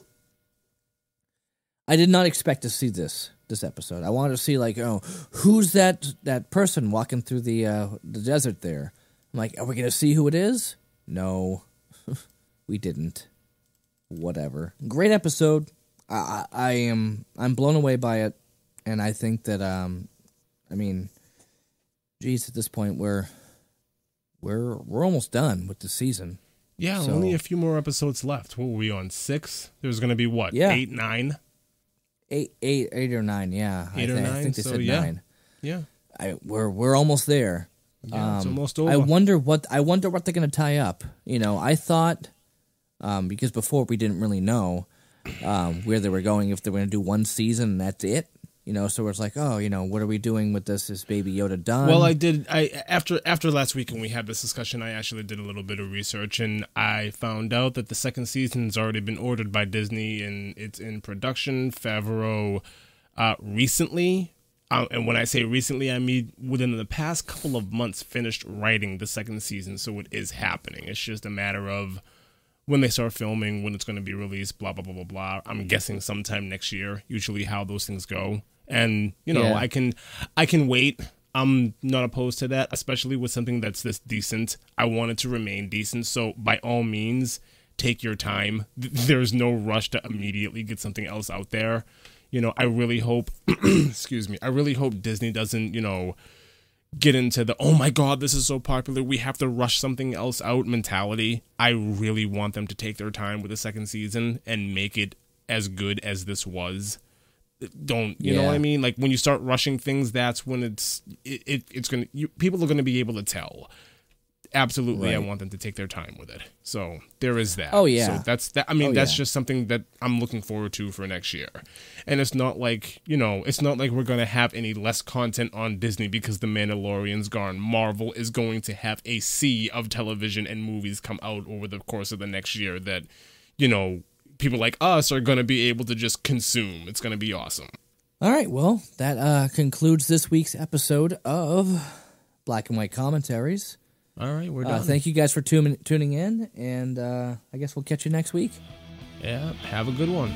Speaker 1: I did not expect to see this this episode. I wanted to see like, oh, who's that that person walking through the uh, the desert there? I'm like, are we gonna see who it is? No, [laughs] we didn't. Whatever. Great episode. I, I, am I'm blown away by it, and I think that um, I mean, geez, at this point we're we're we're almost done with the season.
Speaker 2: Yeah,
Speaker 1: So-
Speaker 2: only a few more episodes left. What were we on? Six? There's going to be what?
Speaker 1: Yeah.
Speaker 2: Eight, nine?
Speaker 1: Eight eight eight or nine, yeah.
Speaker 2: Eight
Speaker 1: I,
Speaker 2: or
Speaker 1: thi- I think they
Speaker 2: so
Speaker 1: said
Speaker 2: yeah.
Speaker 1: nine.
Speaker 2: Yeah.
Speaker 1: I we're we're almost there.
Speaker 2: Yeah, it's
Speaker 1: Um,
Speaker 2: almost over.
Speaker 1: I wonder what I wonder what they're going to tie up. You know, I thought um, because before we didn't really know um, where they were going if they were going to do one season and that's it. You know, so it's like, oh, you know, what are we doing with this? Is Baby Yoda done?
Speaker 2: Well, I did. I after after last week when we had this discussion, I actually did a little bit of research, and I found out that the second season's already been ordered by Disney, and it's in production. Favreau uh, recently, uh, and when I say recently, I mean within the past couple of months, finished writing the second season, so it is happening. It's just a matter of when they start filming, when it's going to be released, blah blah blah blah blah. I'm guessing sometime next year. Usually, how those things go, and you know,
Speaker 1: Yeah.
Speaker 2: I can I can wait. I'm not opposed to that, especially with something that's this decent. I want it to remain decent, so by all means, take your time. [laughs] There's no rush to immediately get something else out there. You know, I really hope. [clears throat] excuse me. I really hope Disney doesn't. You know get into the oh my god this is so popular we have to rush something else out mentality i really want them to take their time with the second season and make it as good as this was. Don't you know what i mean? Like when you start rushing things that's when it's it, it it's gonna you, people are gonna be able to tell absolutely i want them to take their time with it. So there is that.
Speaker 1: Oh, yeah.
Speaker 2: so that's that i mean
Speaker 1: Oh,
Speaker 2: that's
Speaker 1: yeah.
Speaker 2: just something that i'm looking forward to for next year. And it's not like you know it's not like we're gonna have any less content on disney because the mandalorian's gone. Marvel is going to have a sea of television and movies come out over the course of the next year that you know people like us are gonna be able to just consume. It's gonna be awesome.
Speaker 1: All right, well, that uh, concludes this week's episode of Black and White Commentaries.
Speaker 2: All right, we're uh, done.
Speaker 1: Uh, thank you guys for tuning tuning in, and uh, I guess we'll catch you next week.
Speaker 2: Yeah, have a good one.